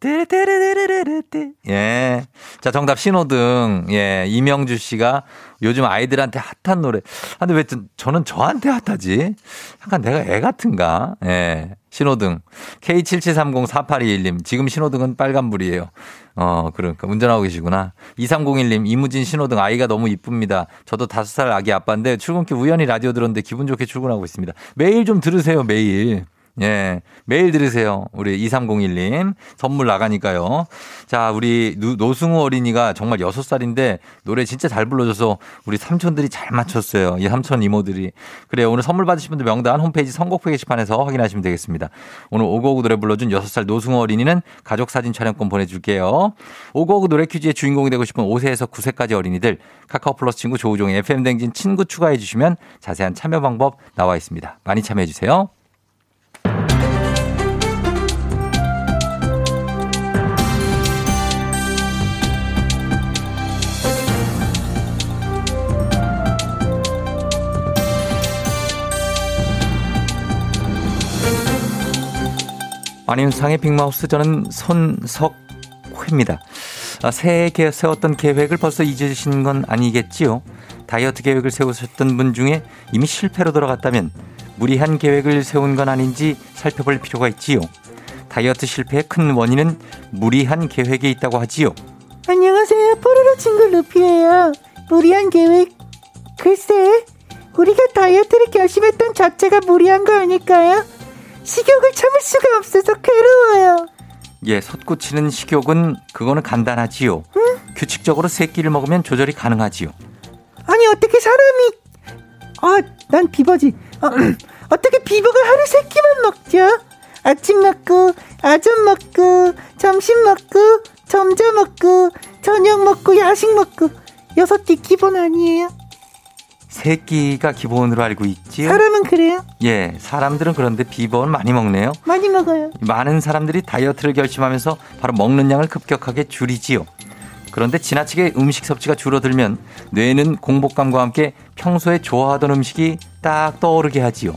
Speaker 1: 띠르띠르르르르띠. 예. 자, 정답 신호등. 예, 이명주 씨가 요즘 아이들한테 핫한 노래. 아, 근데 왜 저는 저한테 핫하지? 약간 내가 애 같은가? 예. 신호등. K77304821님. 지금 신호등은 빨간불이에요. 어, 그러니까 운전하고 계시구나. 2301님. 이무진 신호등 아이가 너무 이쁩니다. 저도 다섯 살 아기 아빠인데 출근길 우연히 라디오 들었는데 기분 좋게 출근하고 있습니다. 매일 좀 들으세요, 매일. 예. 매일 들으세요. 우리 2301님. 선물 나가니까요. 자, 우리 노승우 어린이가 정말 6살인데 노래 진짜 잘 불러줘서 우리 삼촌들이 잘 맞췄어요. 이 삼촌 이모들이. 그래요. 오늘 선물 받으신 분들 명단 홈페이지 선곡표 게시판에서 확인하시면 되겠습니다. 오늘 오고오고 노래 불러준 6살 노승우 어린이는 가족 사진 촬영권 보내줄게요. 오고오고 노래 퀴즈의 주인공이 되고 싶은 5세에서 9세까지 어린이들 카카오 플러스 친구 조우종의 FM댕진 친구 추가해 주시면 자세한 참여 방법 나와 있습니다. 많이 참여해 주세요. 안윤상의 빅마우스 저는 손석회입니다. 아, 새해 세웠던 계획을 벌써 잊으신 건 아니겠지요? 다이어트 계획을 세우셨던 분 중에 이미 실패로 돌아갔다면 무리한 계획을 세운 건 아닌지 살펴볼 필요가 있지요. 다이어트 실패의 큰 원인은 무리한 계획에 있다고 하지요.
Speaker 6: 안녕하세요. 포로로 친구 루피예요. 무리한 계획. 글쎄, 우리가 다이어트를 결심했던 자체가 무리한 거 아닐까요? 식욕을 참을 수가 없어서 괴로워요.
Speaker 1: 예, 솟구치는 식욕은 그거는 간단하지요. 응? 규칙적으로 세 끼를 먹으면 조절이 가능하지요.
Speaker 6: 아니 어떻게 사람이 아, 난 비버지. 어, 어떻게 비버가 하루 세 끼만 먹죠? 아침 먹고, 아점 먹고, 점심 먹고, 점자 먹고, 저녁 먹고, 야식 먹고. 여섯 끼 기본 아니에요?
Speaker 1: 세 끼가 기본으로 알고 있지요?
Speaker 6: 사람은 그래요?
Speaker 1: 예, 사람들은 그런데 비법은 많이 먹네요.
Speaker 6: 많이 먹어요.
Speaker 1: 많은 사람들이 다이어트를 결심하면서 바로 먹는 양을 급격하게 줄이지요. 그런데 지나치게 음식 섭취가 줄어들면 뇌는 공복감과 함께 평소에 좋아하던 음식이 딱 떠오르게 하지요.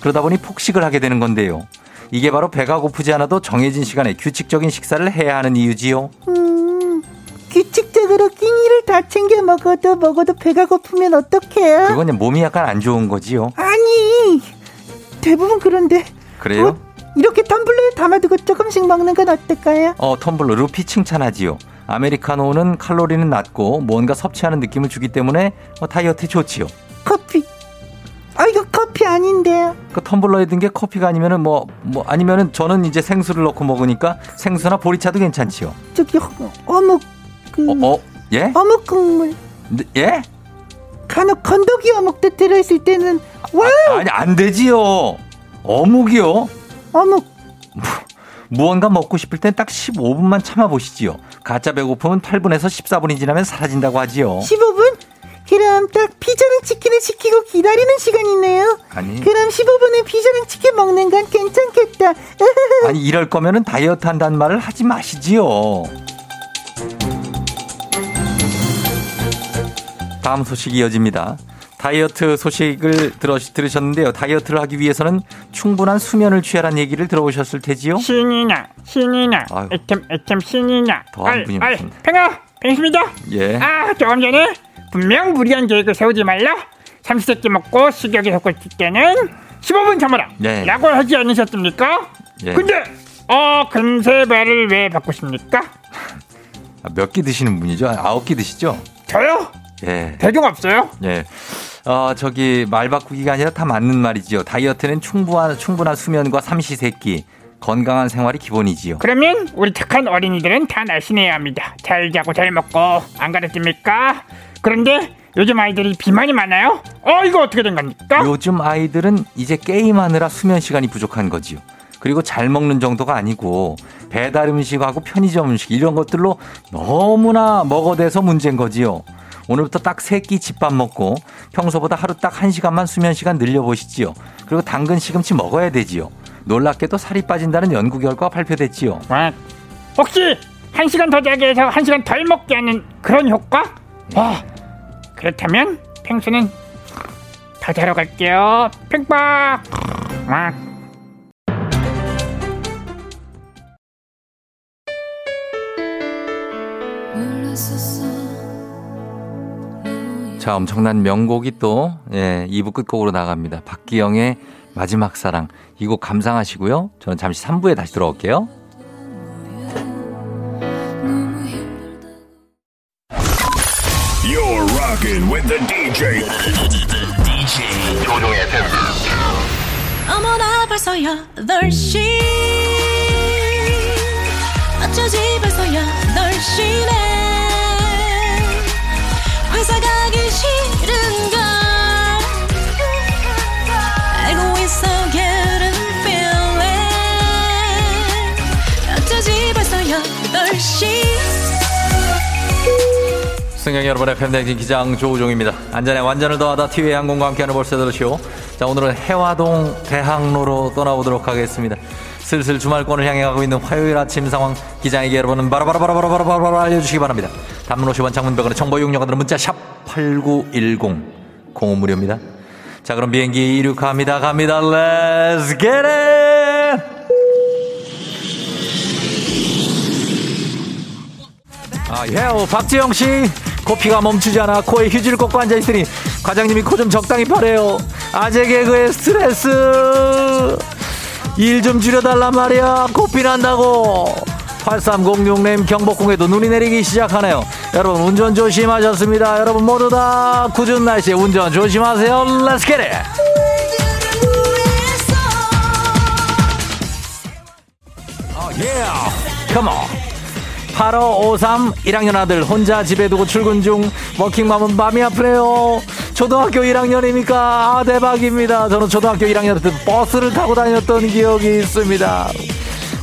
Speaker 1: 그러다 보니 폭식을 하게 되는 건데요. 이게 바로 배가 고프지 않아도 정해진 시간에 규칙적인 식사를 해야 하는 이유지요.
Speaker 6: 음, 규칙 적으로 끼니를 다 챙겨 먹어도 먹어도 배가 고프면 어떡해요?
Speaker 1: 그건 몸이 약간 안 좋은 거지요.
Speaker 6: 아니, 대부분 그런데.
Speaker 1: 그래요? 어,
Speaker 6: 이렇게 텀블러에 담아두고 조금씩 먹는 건 어떨까요?
Speaker 1: 어, 텀블러 루피 칭찬하지요. 아메리카노는 칼로리는 낮고 뭔가 섭취하는 느낌을 주기 때문에 어, 다이어트에 좋지요.
Speaker 6: 커피. 아 이거 커피 아닌데요.
Speaker 1: 그 텀블러에 든 게 커피가 아니면은 뭐뭐 뭐 아니면은 저는 이제 생수를 넣고 먹으니까 생수나 보리차도 괜찮지요.
Speaker 6: 저기 어묵 그
Speaker 1: 어, 어? 예?
Speaker 6: 어묵 국물.
Speaker 1: 네, 예?
Speaker 6: 간혹 건더기 어묵도 들어있을 때는 와.
Speaker 1: 아, 아니 안 되지요. 어묵이요?
Speaker 6: 어묵.
Speaker 1: 무언가 먹고 싶을 땐 딱 15분만 참아 보시지요. 가짜 배고픔은 8분에서 14분이 지나면 사라진다고 하지요.
Speaker 6: 15분? 그럼 딱 피자랑 치킨을 시키고 기다리는 시간이네요.
Speaker 1: 아니.
Speaker 6: 그럼 15분에 피자랑 치킨 먹는 건 괜찮겠다.
Speaker 1: 아니 이럴 거면은 다이어트 한다는 말을 하지 마시지요. 다음 소식이 이어집니다. 다이어트 소식을 들으셨는데요. 다이어트를 하기 위해서는 충분한 수면을 취하라는 얘기를 들어보셨을 테지요.
Speaker 7: 신이나 신이나 애템 애템 신이나
Speaker 1: 더한 분이
Speaker 7: 아이 팽아 팽입니다.
Speaker 1: 예.
Speaker 7: 아 조금 전에 분명 무리한 계획을 세우지 말라. 삼시세끼 먹고 식욕이 솟고 있을 때는 15분 참아라.
Speaker 1: 네.
Speaker 7: 라고 하지 않으셨습니까?
Speaker 1: 예.
Speaker 7: 근데 어 금세 배를 왜 바꾸십니까?
Speaker 1: 아, 몇끼 드시는 분이죠? 아홉 끼 드시죠?
Speaker 7: 저요?
Speaker 1: 예.
Speaker 7: 대중 없어요?
Speaker 1: 예. 어, 저기 말 바꾸기가 아니라 다 맞는 말이지요. 다이어트는 충분한 충분한 수면과 삼시세끼 건강한 생활이 기본이지요.
Speaker 7: 그러면 우리 착한 어린이들은 다 날씬해야 합니다. 잘 자고 잘 먹고 안 가르칩니까? 그런데 요즘 아이들이 비만이 많아요? 어 이거 어떻게 된 겁니까?
Speaker 1: 요즘 아이들은 이제 게임하느라 수면 시간이 부족한 거지요. 그리고 잘 먹는 정도가 아니고 배달 음식하고 편의점 음식 이런 것들로 너무나 먹어대서 문제인 거지요. 오늘부터 딱 세 끼 집밥 먹고 평소보다 하루 딱 한시간만 수면 시간 늘려보시지요. 그리고 당근 시금치 먹어야 되지요. 놀랍게도 살이 빠진다는 연구 결과가 발표됐지요.
Speaker 7: 와, 혹시 한 시간 더 자게 해서 한 시간 덜 먹게 하는 그런 효과? 와, 그렇다면 펭수는 더 자러 갈게요. 팽박. 와.
Speaker 1: 자, 엄청난 명곡이 또, 예, 2부 끝곡으로 나갑니다. 박기영의 마지막 사랑. 이 곡 감상하시고요. 저는 잠시 3부에 다시 돌아올게요.
Speaker 8: You're rocking with the DJ. DJ 조종의 FM.
Speaker 9: 어머나 벌써 8시 어쩌지 벌써 8시네
Speaker 1: 승경 여러분의 팬데믹 기장 조우종입니다. 안전에 완전을 더하다 티웨이 항공과 함께하는 볼세더쇼. 자, 오늘은 해화동 대학로로 떠나보도록 하겠습니다. 슬슬 주말권을 향해 가고 있는 화요일 아침 상황 기장에게 여러분은 바로바로바로바로바로바로 알려주시기 바랍니다. 단문 50원 장문병원의 정보 이용료가 문자 샵 8910 공원 무료입니다. 자, 그럼 비행기 이륙합니다. 갑니다. Let's get it! 아, 예, 박지영 씨. 코피가 멈추지 않아 코에 휴지를 꽂고 앉아 있으니 과장님이 코 좀 적당히 파래요. 아재 개그의 스트레스. 일 좀 줄여달란 말이야. 코피 난다고. 8306님 경복궁에도 눈이 내리기 시작하네요. 여러분 운전 조심하셨습니다. 여러분 모두 다 굳은 날씨에 운전 조심하세요. Get it. 어, yeah. Come on. 8553 1학년 아들 혼자 집에 두고 출근 중 워킹맘은 마음이 아프네요. 초등학교 1학년입니까. 아 대박입니다. 저는 초등학교 1학년 때 버스를 타고 다녔던 기억이 있습니다.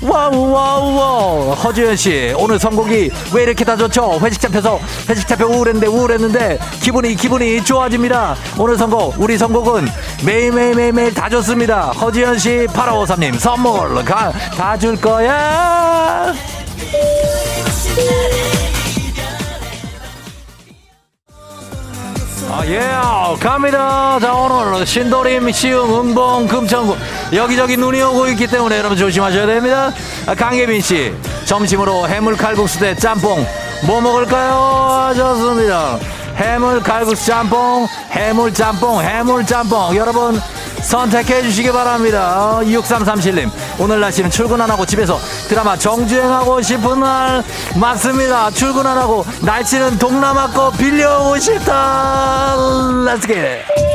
Speaker 1: 와우 와우 와우. 허주연씨 오늘 선곡이 왜 이렇게 다 좋죠? 회식 잡혀서 회식 잡혀 우울했는데 우울했는데 기분이 기분이 좋아집니다. 오늘 선곡 우리 선곡은 매일매일매일매일 다 좋습니다. 허주연씨 8553님 선물 다 줄 거야 아, 예, 갑니다. 자, 오늘 신도림, 시흥, 응봉, 금천구 여기저기 눈이 오고 있기 때문에 여러분 조심하셔야 됩니다. 아, 강예빈 씨, 점심으로 해물 칼국수 대 짬뽕 뭐 먹을까요? 좋습니다. 해물 칼국수 짬뽕, 해물 짬뽕, 해물 짬뽕. 여러분 선택해 주시기 바랍니다. 6337님, 오늘 날씨는 출근 안 하고 집에서 드라마 정주행하고 싶은 날 맞습니다. 출근 안 하고 날씨는 동남아 거 빌려오고 싶다. Let's get it.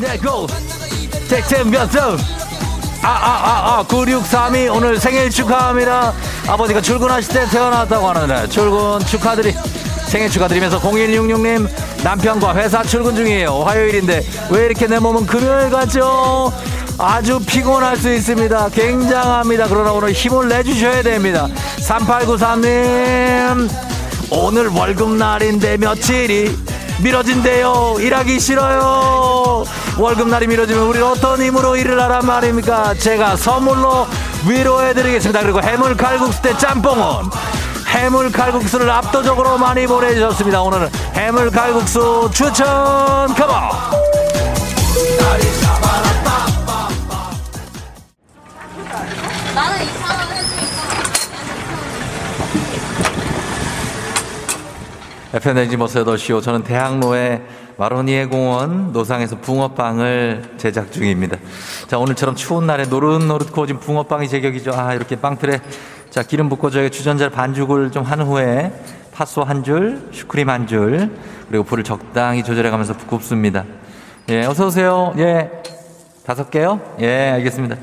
Speaker 1: 내고 잭탄 몇점 아아아아 9632 오늘 생일 축하합니다. 아버지가 출근하실 때 태어났다고 하는데 출근 축하드리. 생일 축하드리면서 0166님 남편과 회사 출근 중이에요. 화요일인데 왜 이렇게 내 몸은 금요일 같죠? 아주 피곤할 수 있습니다. 굉장합니다. 그러나 오늘 힘을 내주셔야 됩니다. 3893님 오늘 월급날인데 며칠이 미뤄진대요. 일하기 싫어요. 월급날이 미뤄지면 우리 어떤 힘으로 일을 하란 말입니까? 제가 선물로 위로해드리겠습니다. 그리고 해물 칼국수 때 짬뽕은 해물 칼국수를 압도적으로 많이 보내주셨습니다. 오늘은 해물 칼국수 추천 컴온!
Speaker 9: 나는 이상한
Speaker 1: FNNG 버스 8시오. 저는 대학로의 마로니에 공원 노상에서 붕어빵을 제작 중입니다. 자, 오늘처럼 추운 날에 노릇노릇 구워진 붕어빵이 제격이죠. 아, 이렇게 빵틀에 자, 기름 붓고 저희 주전자 반죽을 좀 한 후에 팥소 한 줄, 슈크림 한 줄, 그리고 불을 적당히 조절해 가면서 굽습니다. 예, 어서 오세요. 예. 다섯 개요? 예, 알겠습니다.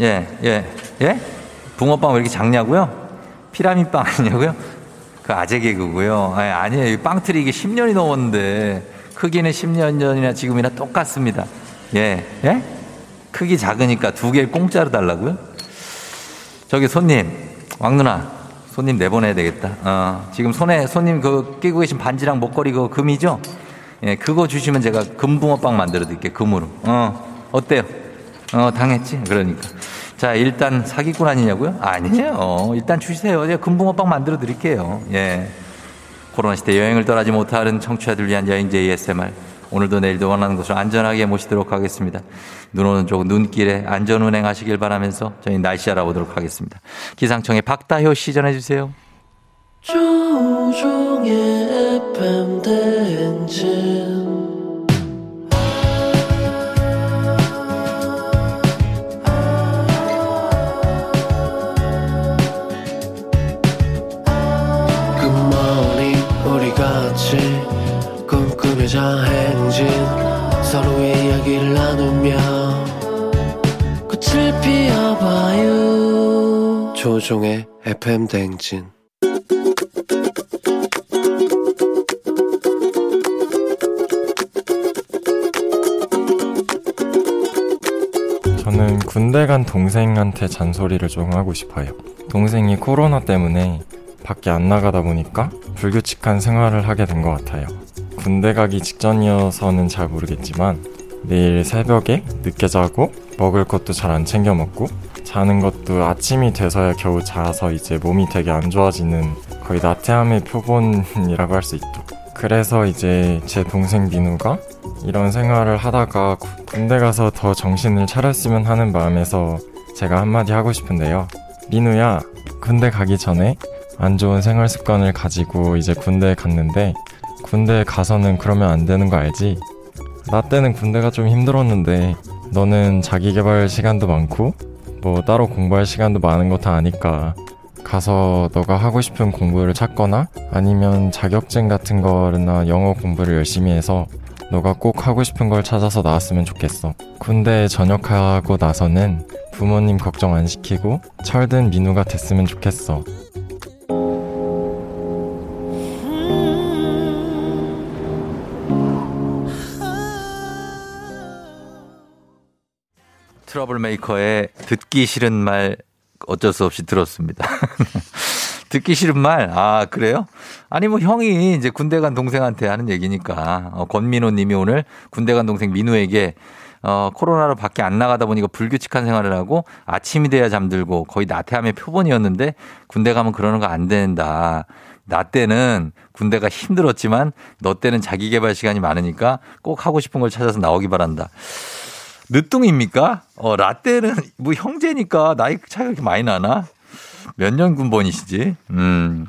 Speaker 1: 예, 예, 예? 붕어빵 왜 이렇게 작냐고요? 피라미빵 아니냐고요? 그 아재 개그고요. 아니, 아니에요. 빵틀이 이게 10년이 넘었는데 크기는 10년 전이나 지금이나 똑같습니다. 예, 예? 크기 작으니까 두 개 공짜로 달라고요? 저기 손님, 왕 누나, 손님 내보내야 되겠다. 어, 지금 손에 손님 그 끼고 계신 반지랑 목걸이 그거 금이죠? 예, 그거 주시면 제가 금붕어빵 만들어 드릴게요. 금으로. 어, 어때요? 어, 당했지? 그러니까. 자, 일단 사기꾼 아니냐고요? 아니에요. 어, 일단 주세요. 제가 금붕어빵 만들어 드릴게요. 예. 코로나 시대 여행을 떠나지 못하는 청취자들 위한 여행제 ASMR. 오늘도 내일도 원하는 곳으로 안전하게 모시도록 하겠습니다. 눈 오는 쪽 눈길에 안전 운행하시길 바라면서 저희 날씨 알아보도록 하겠습니다. 기상청의 박다효 씨 전해주세요.
Speaker 10: 조종의 FM 대행진 FM 대행진
Speaker 11: 저는 군대 간 동생한테 잔소리를 좀 하고 싶어요. 동생이 코로나 때문에 밖에 안 나가다 보니까 불규칙한 생활을 하게 된 것 같아요. 군대 가기 직전이어서는 잘 모르겠지만 내일 새벽에 늦게 자고 먹을 것도 잘 안 챙겨 먹고 자는 것도 아침이 돼서야 겨우 자서 이제 몸이 되게 안 좋아지는 거의 나태함의 표본이라고 할 수 있죠. 그래서 이제 제 동생 민우가 이런 생활을 하다가 구- 군대 가서 더 정신을 차렸으면 하는 마음에서 제가 한마디 하고 싶은데요. 민우야, 군대 가기 전에 안 좋은 생활 습관을 가지고 이제 군대에 갔는데 군대에 가서는 그러면 안 되는 거 알지? 나 때는 군대가 좀 힘들었는데 너는 자기 개발 시간도 많고 뭐 따로 공부할 시간도 많은 거 다 아니까 가서 너가 하고 싶은 공부를 찾거나 아니면 자격증 같은 거나 영어 공부를 열심히 해서 너가 꼭 하고 싶은 걸 찾아서 나왔으면 좋겠어. 군대에 전역하고 나서는 부모님 걱정 안 시키고 철든 민우가 됐으면 좋겠어.
Speaker 1: 트러블 메이커의 듣기 싫은 말 어쩔 수 없이 들었습니다. 듣기 싫은 말, 아, 그래요? 아니, 뭐, 형이 이제 군대 간 동생한테 하는 얘기니까, 어, 권민호 님이 오늘 군대 간 동생 민우에게, 어, 코로나로 밖에 안 나가다 보니까 불규칙한 생활을 하고 아침이 돼야 잠들고 거의 나태함의 표본이었는데 군대 가면 그러는 거 안 된다. 나 때는 군대가 힘들었지만 너 때는 자기 개발 시간이 많으니까 꼭 하고 싶은 걸 찾아서 나오기 바란다. 늦둥입니까? 어, 라떼는 뭐 형제니까 나이 차이가 그렇게 많이 나나? 몇 년 군번이시지? 음,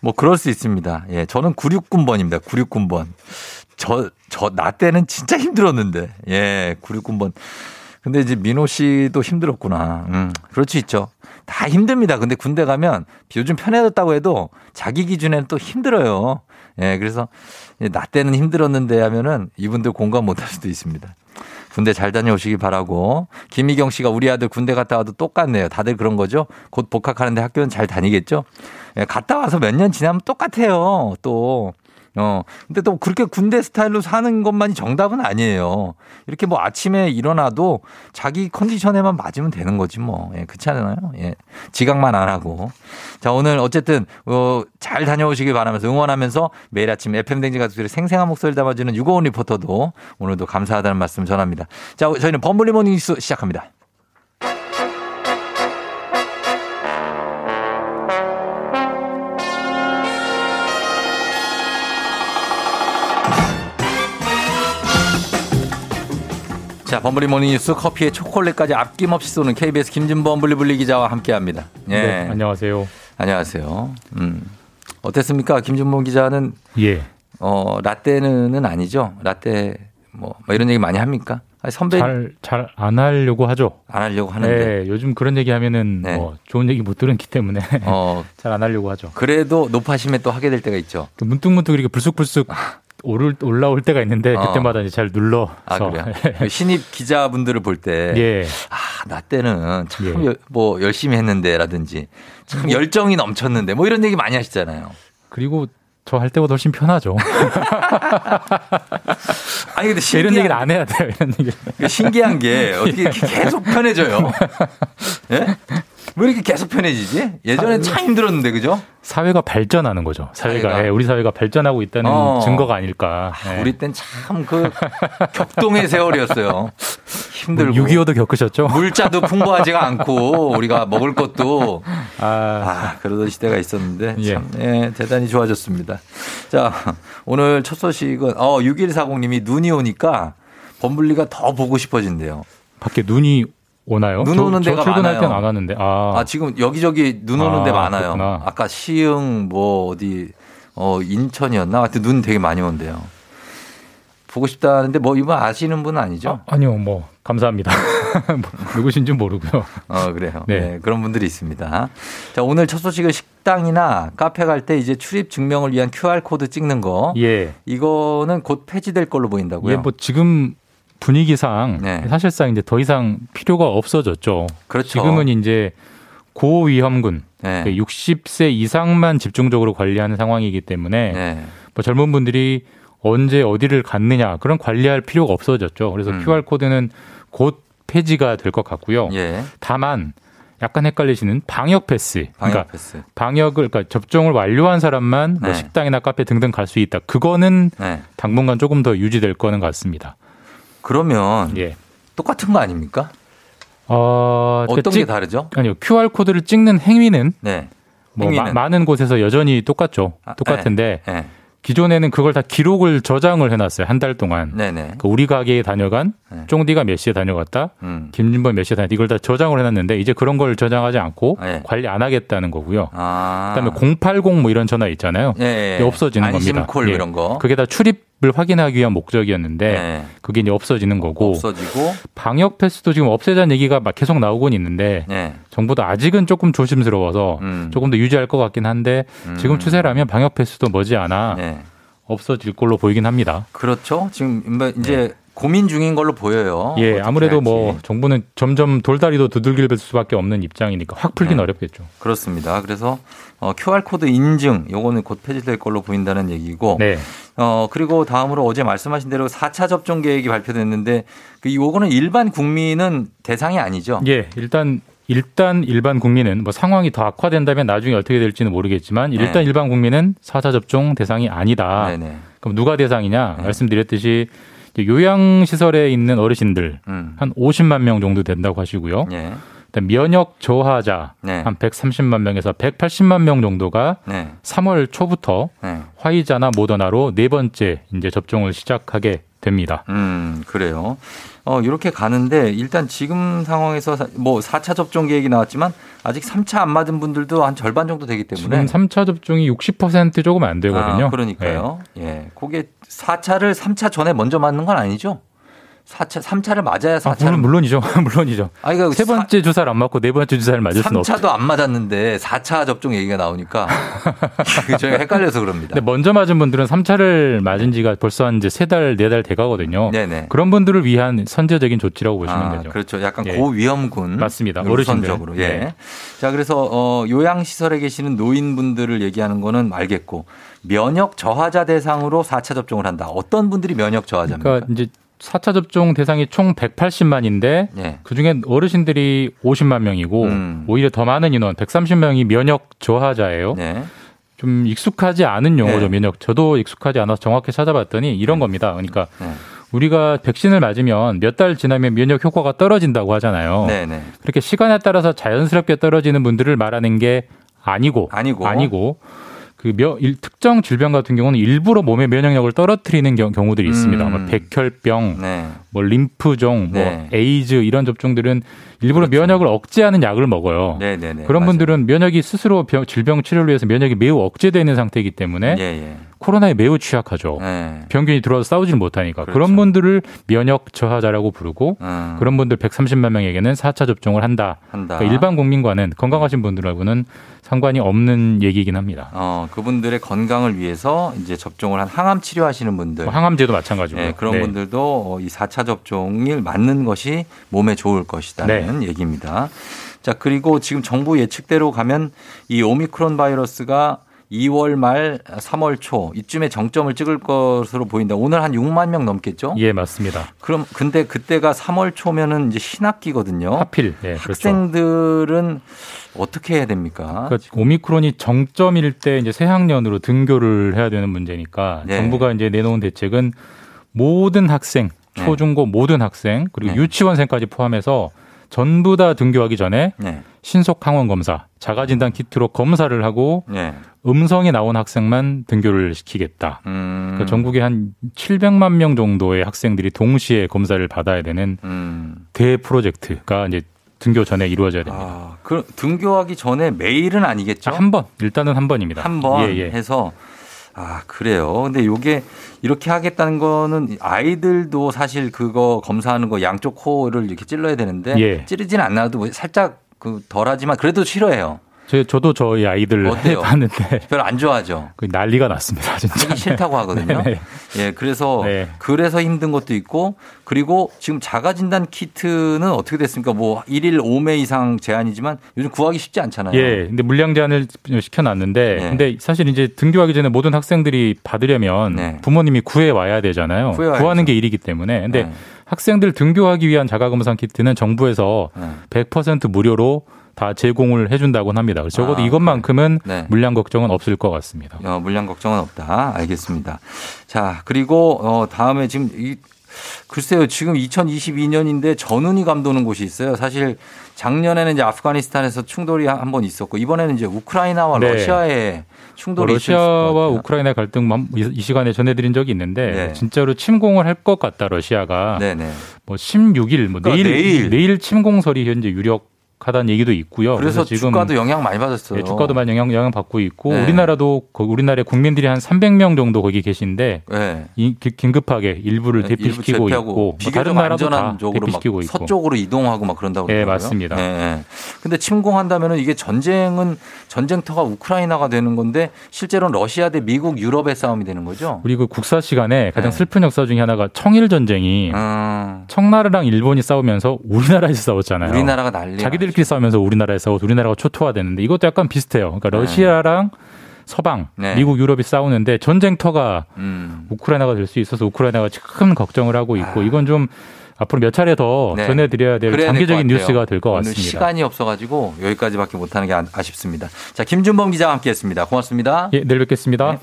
Speaker 1: 뭐 그럴 수 있습니다. 예, 저는 96군번입니다. 96군번. 저, 저, 나 때는 진짜 힘들었는데. 예, 96군번. 근데 이제 민호 씨도 힘들었구나. 음, 그럴 수 있죠. 다 힘듭니다. 근데 군대 가면 요즘 편해졌다고 해도 자기 기준에는 또 힘들어요. 예, 그래서 나 때는 힘들었는데 하면은 이분들 공감 못 할 수도 있습니다. 군대 잘 다녀오시기 바라고. 김희경 씨가 우리 아들 군대 갔다 와도 똑같네요. 다들 그런 거죠? 곧 복학하는데 학교는 잘 다니겠죠? 예, 갔다 와서 몇 년 지나면 똑같아요. 또. 어, 근데 또 그렇게 군대 스타일로 사는 것만이 정답은 아니에요. 이렇게 뭐 아침에 일어나도 자기 컨디션에만 맞으면 되는 거지 뭐. 예, 그렇지 않아요? 예. 지각만 안 하고. 자, 오늘 어쨌든, 어, 잘 다녀오시길 바라면서 응원하면서 매일 아침 FM댕진 가족들의 생생한 목소리를 담아주는 유고원 리포터도 오늘도 감사하다는 말씀 전합니다. 자, 저희는 범블리 모닝 뉴스 시작합니다. 자, 범블리 모닝 뉴스 커피에 초콜릿까지 아낌없이 쏘는 KBS 김진범 블리블리 기자와 함께 합니다. 예.
Speaker 12: 네, 안녕하세요.
Speaker 1: 안녕하세요. 음. 어땠습니까? 김준범 기자는
Speaker 12: 예.
Speaker 1: 어, 라떼는 아니죠. 라떼 뭐, 뭐 이런 얘기 많이 합니까? 아니, 선배
Speaker 12: 잘잘 안 하려고 하죠.
Speaker 1: 안 하려고 하는데.
Speaker 12: 네, 요즘 그런 얘기 하면은
Speaker 1: 네.
Speaker 12: 뭐 좋은 얘기 못 들었기 때문에
Speaker 1: 어,
Speaker 12: 잘 안 하려고 하죠.
Speaker 1: 그래도 높아심에 또 하게 될 때가 있죠.
Speaker 12: 그 문득문득 이렇게 불쑥불쑥 오를 올라올 때가 있는데
Speaker 1: 어.
Speaker 12: 그때마다 이제 잘 눌러서
Speaker 1: 아, 그래요? 그 신입 기자분들을 볼 때.
Speaker 12: 예.
Speaker 1: 아, 나 때는 참
Speaker 12: 예.
Speaker 1: 여- 뭐 열심히 했는데 라든지 참 열정이 넘쳤는데 뭐 이런 얘기 많이 하시잖아요.
Speaker 12: 그리고 저 할 때보다 훨씬 편하죠.
Speaker 1: 아니, 근데 신기한,
Speaker 12: 이런 얘기를 안 해야 돼요. 이런 얘기.
Speaker 1: 그 신기한 게 어떻게 이렇게 계속 편해져요? 예? 왜 이렇게 계속 편해지지? 예전에 참 힘들었는데, 그죠?
Speaker 12: 사회가 발전하는 거죠. 사회가,
Speaker 1: 사회가.
Speaker 12: 예, 우리 사회가 발전하고 있다는
Speaker 1: 어.
Speaker 12: 증거가 아닐까. 예.
Speaker 1: 우리 땐 참 그 격동의 세월이었어요. 힘들고.
Speaker 12: 6.25도 겪으셨죠?
Speaker 1: 물자도 풍부하지가 않고 우리가 먹을 것도
Speaker 12: 아,
Speaker 1: 아, 그러던 시대가 있었는데
Speaker 12: 예.
Speaker 1: 참 예, 대단히 좋아졌습니다. 자, 오늘 첫 소식은, 어, 6140님이 눈이 오니까 범블리가 더 보고 싶어진대요.
Speaker 12: 밖에 눈이 오나요?
Speaker 1: 눈
Speaker 12: 저-
Speaker 1: 오는
Speaker 12: 저
Speaker 1: 데가
Speaker 12: 출근할
Speaker 1: 많아요.
Speaker 12: 땐안 왔는데. 아,
Speaker 1: 아, 지금 여기저기 눈 오는
Speaker 12: 아,
Speaker 1: 데 많아요.
Speaker 12: 그렇구나.
Speaker 1: 아까 시흥, 뭐, 어디, 어, 인천이었나? 하여튼 눈 되게 많이 온대요. 보고 싶다는데 뭐 이분 아시는 분은 아니죠?
Speaker 12: 아 니요, 뭐 감사합니다. 뭐, 누구신지 모르고요.
Speaker 1: 어, 그래요.
Speaker 12: 네.
Speaker 1: 네. 그런 분들이 있습니다. 자, 오늘 첫 소식은 식당이나 카페 갈 때 이제 출입 증명을 위한 QR코드 찍는 거.
Speaker 12: 예.
Speaker 1: 이거는 곧 폐지될 걸로 보인다고요.
Speaker 12: 예, 뭐 지금 분위기상
Speaker 1: 네.
Speaker 12: 사실상 이제 더 이상 필요가 없어졌죠.
Speaker 1: 그렇죠.
Speaker 12: 지금은 이제 고위험군
Speaker 1: 네.
Speaker 12: 60세 이상만 집중적으로 관리하는 상황이기 때문에
Speaker 1: 네.
Speaker 12: 뭐 젊은 분들이 언제 어디를 갔느냐 그런 관리할 필요가 없어졌죠. 그래서
Speaker 1: 음.
Speaker 12: QR 코드는 곧 폐지가 될 것 같고요.
Speaker 1: 예.
Speaker 12: 다만 약간 헷갈리시는 방역 패스.
Speaker 1: 방역
Speaker 12: 그러니까
Speaker 1: 패스.
Speaker 12: 방역을 그러니까 접종을 완료한 사람만 뭐
Speaker 1: 네.
Speaker 12: 식당이나 카페 등등 갈 수 있다. 그거는
Speaker 1: 네.
Speaker 12: 당분간 조금 더 유지될 거는 같습니다.
Speaker 1: 그러면
Speaker 12: 예.
Speaker 1: 똑같은 거 아닙니까?
Speaker 12: 어,
Speaker 1: 어떤
Speaker 12: 그러니까
Speaker 1: 게
Speaker 12: 찍-
Speaker 1: 다르죠?
Speaker 12: 아니요. QR 코드를 찍는 행위는
Speaker 1: 네.
Speaker 12: 뭐? 마- 많은 곳에서 여전히 똑같죠.
Speaker 1: 아,
Speaker 12: 똑같은데
Speaker 1: 네.
Speaker 12: 기존에는 그걸 다 기록을 저장을 해놨어요. 한 달 동안.
Speaker 1: 네. 네.
Speaker 12: 그 우리 가게에 다녀간
Speaker 1: 네.
Speaker 12: 쫑디가 몇 시에 다녀갔다.
Speaker 1: 음.
Speaker 12: 김진범 몇 시에 다녔다. 이걸 다 저장을 해놨는데 이제 그런 걸 저장하지 않고
Speaker 1: 네.
Speaker 12: 관리 안 하겠다는 거고요.
Speaker 1: 아.
Speaker 12: 그다음에 080 뭐 이런 전화 있잖아요.
Speaker 1: 예, 예.
Speaker 12: 없어지는
Speaker 1: 안심콜
Speaker 12: 겁니다. 예.
Speaker 1: 이런 거.
Speaker 12: 그게 다 출입을 확인하기 위한 목적이었는데
Speaker 1: 네.
Speaker 12: 그게 이제 없어지는 거고
Speaker 1: 없어지고
Speaker 12: 방역 패스도 지금 없애자는 얘기가 막 계속 나오곤 있는데
Speaker 1: 네.
Speaker 12: 정부도 아직은 조금 조심스러워서
Speaker 1: 음.
Speaker 12: 조금 더 유지할 것 같긴 한데 지금
Speaker 1: 음.
Speaker 12: 추세라면 방역 패스도 머지않아
Speaker 1: 네.
Speaker 12: 없어질 걸로 보이긴 합니다.
Speaker 1: 그렇죠. 지금 이제 고민 중인 걸로 보여요.
Speaker 12: 예, 아무래도 뭐
Speaker 1: 할지.
Speaker 12: 정부는 점점 돌다리도 두들길 수밖에 없는 입장이니까 확 풀긴
Speaker 1: 네.
Speaker 12: 어렵겠죠.
Speaker 1: 그렇습니다. 그래서 어, QR 코드 인증 요거는 곧 폐지될 걸로 보인다는 얘기고.
Speaker 12: 네.
Speaker 1: 어 그리고 다음으로 어제 말씀하신 대로 4차 접종 계획이 발표됐는데 그 요거는 일반 국민은 대상이 아니죠.
Speaker 12: 예, 일단 일단 일반 국민은 뭐 상황이 더 악화된다면 나중에 어떻게 될지는 모르겠지만 일단
Speaker 1: 네.
Speaker 12: 일반 국민은 4차 접종 대상이 아니다.
Speaker 1: 네네.
Speaker 12: 그럼 누가 대상이냐?
Speaker 1: 네.
Speaker 12: 말씀드렸듯이 요양시설에 있는 어르신들
Speaker 1: 음.
Speaker 12: 한 50만 명 정도 된다고 하시고요.
Speaker 1: 예.
Speaker 12: 면역 저하자
Speaker 1: 네.
Speaker 12: 한 130만 명에서 180만 명 정도가
Speaker 1: 네.
Speaker 12: 3월 초부터
Speaker 1: 네.
Speaker 12: 화이자나 모더나로 네 번째 이제 접종을 시작하게 됩니다.
Speaker 1: 음, 그래요. 어, 이렇게 가는데 일단 지금 상황에서 사- 뭐 4차 접종 계획이 나왔지만 아직 3차 안 맞은 분들도 한 절반 정도 되기 때문에
Speaker 12: 지금 3차 접종이 60% 조금 안 되거든요.
Speaker 1: 아, 그러니까요. 예. 그게 4차를 3차 전에 먼저 맞는 건 아니죠? 4차, 3차를 맞아야
Speaker 12: 아,
Speaker 1: 4차를.
Speaker 12: 물론, 물론이죠. 물론이죠.
Speaker 1: 아니, 그러니까
Speaker 12: 세 번째 주사를 안 맞고 네 번째 주사를 맞을 수는 없죠.
Speaker 1: 3차도 안 맞았는데 4차 접종 얘기가 나오니까 그 저희가 헷갈려서 그럽니다.
Speaker 12: 근데 먼저 맞은 분들은 3차를 맞은 지가 벌써 한 이제 세 달, 네 달 돼 가거든요.
Speaker 1: 네네.
Speaker 12: 그런 분들을 위한 선제적인 조치라고 보시면
Speaker 1: 아,
Speaker 12: 되죠.
Speaker 1: 그렇죠. 약간
Speaker 12: 예.
Speaker 1: 고위험군.
Speaker 12: 맞습니다. 어르신들.
Speaker 1: 우선적으로. 예.
Speaker 12: 네.
Speaker 1: 자, 그래서 어 요양시설에 계시는 노인분들을 얘기하는 거는 알겠고 면역 저하자 대상으로 4차 접종을 한다. 어떤 분들이 면역 저하자입니까?
Speaker 12: 그러니까 이제 4차 접종 대상이 총 180만인데
Speaker 1: 예.
Speaker 12: 그중에 어르신들이 50만 명이고
Speaker 1: 음.
Speaker 12: 오히려 더 많은 인원 130명이 면역 저하자예요.
Speaker 1: 네.
Speaker 12: 좀 익숙하지 않은 용어죠.
Speaker 1: 네.
Speaker 12: 면역. 저도 익숙하지 않아서 정확히 찾아봤더니 이런 겁니다. 그러니까
Speaker 1: 네.
Speaker 12: 우리가 백신을 맞으면 몇 달 지나면 면역 효과가 떨어진다고 하잖아요.
Speaker 1: 네, 네.
Speaker 12: 그렇게 시간에 따라서 자연스럽게 떨어지는 분들을 말하는 게 아니고
Speaker 1: 아니고.
Speaker 12: 아니고 그 며, 일, 특정 질병 같은 경우는 일부러 몸의 면역력을 떨어뜨리는 경, 경우들이 있습니다.
Speaker 1: 음.
Speaker 12: 뭐 백혈병,
Speaker 1: 네.
Speaker 12: 뭐 림프종, 뭐
Speaker 1: 네.
Speaker 12: 에이즈 이런 접종들은 일부러 면역을 억제하는 약을 먹어요.
Speaker 1: 네, 네, 네.
Speaker 12: 그런
Speaker 1: 맞아요.
Speaker 12: 분들은 면역이 스스로 병- 질병 치료를 위해서 면역이 매우 억제되는 상태이기 때문에
Speaker 1: 예, 예.
Speaker 12: 코로나에 매우 취약하죠.
Speaker 1: 예.
Speaker 12: 병균이 들어와서 싸우질 못하니까
Speaker 1: 그렇죠.
Speaker 12: 그런 분들을 면역 저하자라고 부르고
Speaker 1: 음.
Speaker 12: 그런 분들 130만 명에게는 4차 접종을 한다.
Speaker 1: 한다.
Speaker 12: 그러니까 일반 국민과는 건강하신 분들하고는 상관이 없는 얘기이긴 합니다.
Speaker 1: 어, 그분들의 건강을 위해서 이제 접종을 한 항암 치료하시는 분들.
Speaker 12: 뭐 항암제도 마찬가지고
Speaker 1: 예, 그런 분들도 어, 이 4차 접종을 맞는 것이 몸에 좋을 것이다는
Speaker 12: 네.
Speaker 1: 얘기입니다. 자, 그리고 지금 정부 예측대로 가면 이 오미크론 바이러스가 2월 말 3월 초 이쯤에 정점을 찍을 것으로 보인다. 오늘 한 6만 명 넘겠죠?
Speaker 12: 예, 맞습니다.
Speaker 1: 그럼 근데 그때가 3월 초면은 이제 신학기거든요.
Speaker 12: 하필 예, 그렇죠.
Speaker 1: 학생들은 어떻게 해야 됩니까?
Speaker 12: 그러니까 오미크론이 정점일 때 이제 새학년으로 등교를 해야 되는 문제니까
Speaker 1: 네.
Speaker 12: 정부가 이제 내놓은 대책은 모든 학생, 초중고 모든 학생 그리고
Speaker 1: 네.
Speaker 12: 유치원생까지 포함해서 전부 다 등교하기 전에
Speaker 1: 네.
Speaker 12: 신속 항원 검사, 자가 진단 키트로 검사를 하고
Speaker 1: 네.
Speaker 12: 음성이 나온 학생만 등교를 시키겠다.
Speaker 1: 음.
Speaker 12: 그러니까 전국에 한 700만 명 정도의 학생들이 동시에 검사를 받아야 되는
Speaker 1: 음.
Speaker 12: 대 프로젝트가 이제 등교 전에 이루어져야 됩니다.
Speaker 1: 아, 그 등교하기 전에 매일은 아니겠죠?
Speaker 12: 한 번, 일단은 한 번입니다.
Speaker 1: 한번
Speaker 12: 예, 예.
Speaker 1: 해서 아 그래요. 근데 요게 이렇게 하겠다는 거는 아이들도 사실 그거 검사하는 거 양쪽 코를 이렇게 찔러야 되는데
Speaker 12: 예.
Speaker 1: 찌르진 않아도 뭐 살짝 그 덜하지만 그래도 싫어해요.
Speaker 12: 저, 저도 저희 아이들
Speaker 1: 어때요?
Speaker 12: 해봤는데
Speaker 1: 별로 안 좋아하죠.
Speaker 12: 그 난리가 났습니다. 진짜.
Speaker 1: 하기 싫다고 하거든요.
Speaker 12: 네네.
Speaker 1: 예, 그래서
Speaker 12: 네.
Speaker 1: 그래서 힘든 것도 있고 그리고 지금 자가 진단 키트는 어떻게 됐습니까? 뭐 일일 5매 이상 제한이지만 요즘 구하기 쉽지 않잖아요.
Speaker 12: 예, 근데 물량 제한을 시켜 놨는데,
Speaker 1: 네.
Speaker 12: 근데 사실 이제 등교하기 전에 모든 학생들이 받으려면
Speaker 1: 네.
Speaker 12: 부모님이 구해 와야 되잖아요. 구하는 게 일이기 때문에. 근데
Speaker 1: 네.
Speaker 12: 학생들 등교하기 위한 자가검사 키트는 정부에서
Speaker 1: 네.
Speaker 12: 100% 무료로 다 제공을 해준다고 합니다. 그래서 적어도
Speaker 1: 아,
Speaker 12: 이것만큼은
Speaker 1: 네.
Speaker 12: 물량 걱정은 없을 것 같습니다.
Speaker 1: 어, 물량 걱정은 없다. 알겠습니다. 자, 그리고 어 다음에 지금 이 글쎄요. 지금 2022년인데 전운이 감도는 곳이 있어요. 사실 작년에는 이제 아프가니스탄에서 충돌이 한 번 있었고 이번에는 이제 우크라이나와
Speaker 12: 네.
Speaker 1: 러시아의
Speaker 12: 뭐
Speaker 1: 충돌이 것
Speaker 12: 러시아와. 우크라이나 갈등 만- 이이 시간에 전해드린 적이 있는데
Speaker 1: 네.
Speaker 12: 진짜로 침공을 할 것 같다 러시아가
Speaker 1: 네네.
Speaker 12: 뭐 16일 뭐
Speaker 1: 그러니까
Speaker 12: 내일,
Speaker 1: 내일.
Speaker 12: 침공설이 현재 유력 하다는 얘기도 있고요.
Speaker 1: 그래서
Speaker 12: 지금
Speaker 1: 주가도 영향 많이 받았어요.
Speaker 12: 예, 주가도 많이 영향, 영향 받고 있고
Speaker 1: 네.
Speaker 12: 우리나라도 거- 우리나라의 국민들이 한 300명 정도 거기 계신데
Speaker 1: 네.
Speaker 12: 이- 긴급하게 일부를
Speaker 1: 네,
Speaker 12: 대피시키고
Speaker 1: 일부
Speaker 12: 있고 뭐 다른 나라도 다 대피시키고 있고
Speaker 1: 서쪽으로 이동하고 막 그런다고
Speaker 12: 예,
Speaker 1: 그러더라고요.
Speaker 12: 맞습니다.
Speaker 1: 예, 예. 근데 침공한다면은 이게 전쟁은 전쟁터가 우크라이나가 되는 건데 실제로는 러시아 대 미국 유럽의 싸움이 되는 거죠.
Speaker 12: 우리 그 국사 시간에 가장
Speaker 1: 네.
Speaker 12: 슬픈 역사 중에 하나가 청일 전쟁이
Speaker 1: 음,
Speaker 12: 청나라랑 일본이 싸우면서 우리나라에서 싸웠잖아요.
Speaker 1: 우리나라가 난리.
Speaker 12: 자기들 끼리 싸우면서 우리나라에 싸워서 우리나라가 초토화되는데 이것도 약간 비슷해요. 그러니까 러시아랑 서방,
Speaker 1: 네.
Speaker 12: 미국, 유럽이 싸우는데 전쟁터가
Speaker 1: 음.
Speaker 12: 우크라이나가 될 수 있어서 우크라이나가 큰 걱정을 하고 있고 이건 좀 앞으로 몇 차례 더
Speaker 1: 아. 네.
Speaker 12: 전해드려야 될 장기적인
Speaker 1: 같아요.
Speaker 12: 뉴스가 될 것 같습니다.
Speaker 1: 시간이 없어가지고 여기까지밖에 못하는 게 아- 아쉽습니다. 자, 김준범 기자와 함께했습니다. 고맙습니다.
Speaker 12: 예, 내일 뵙겠습니다.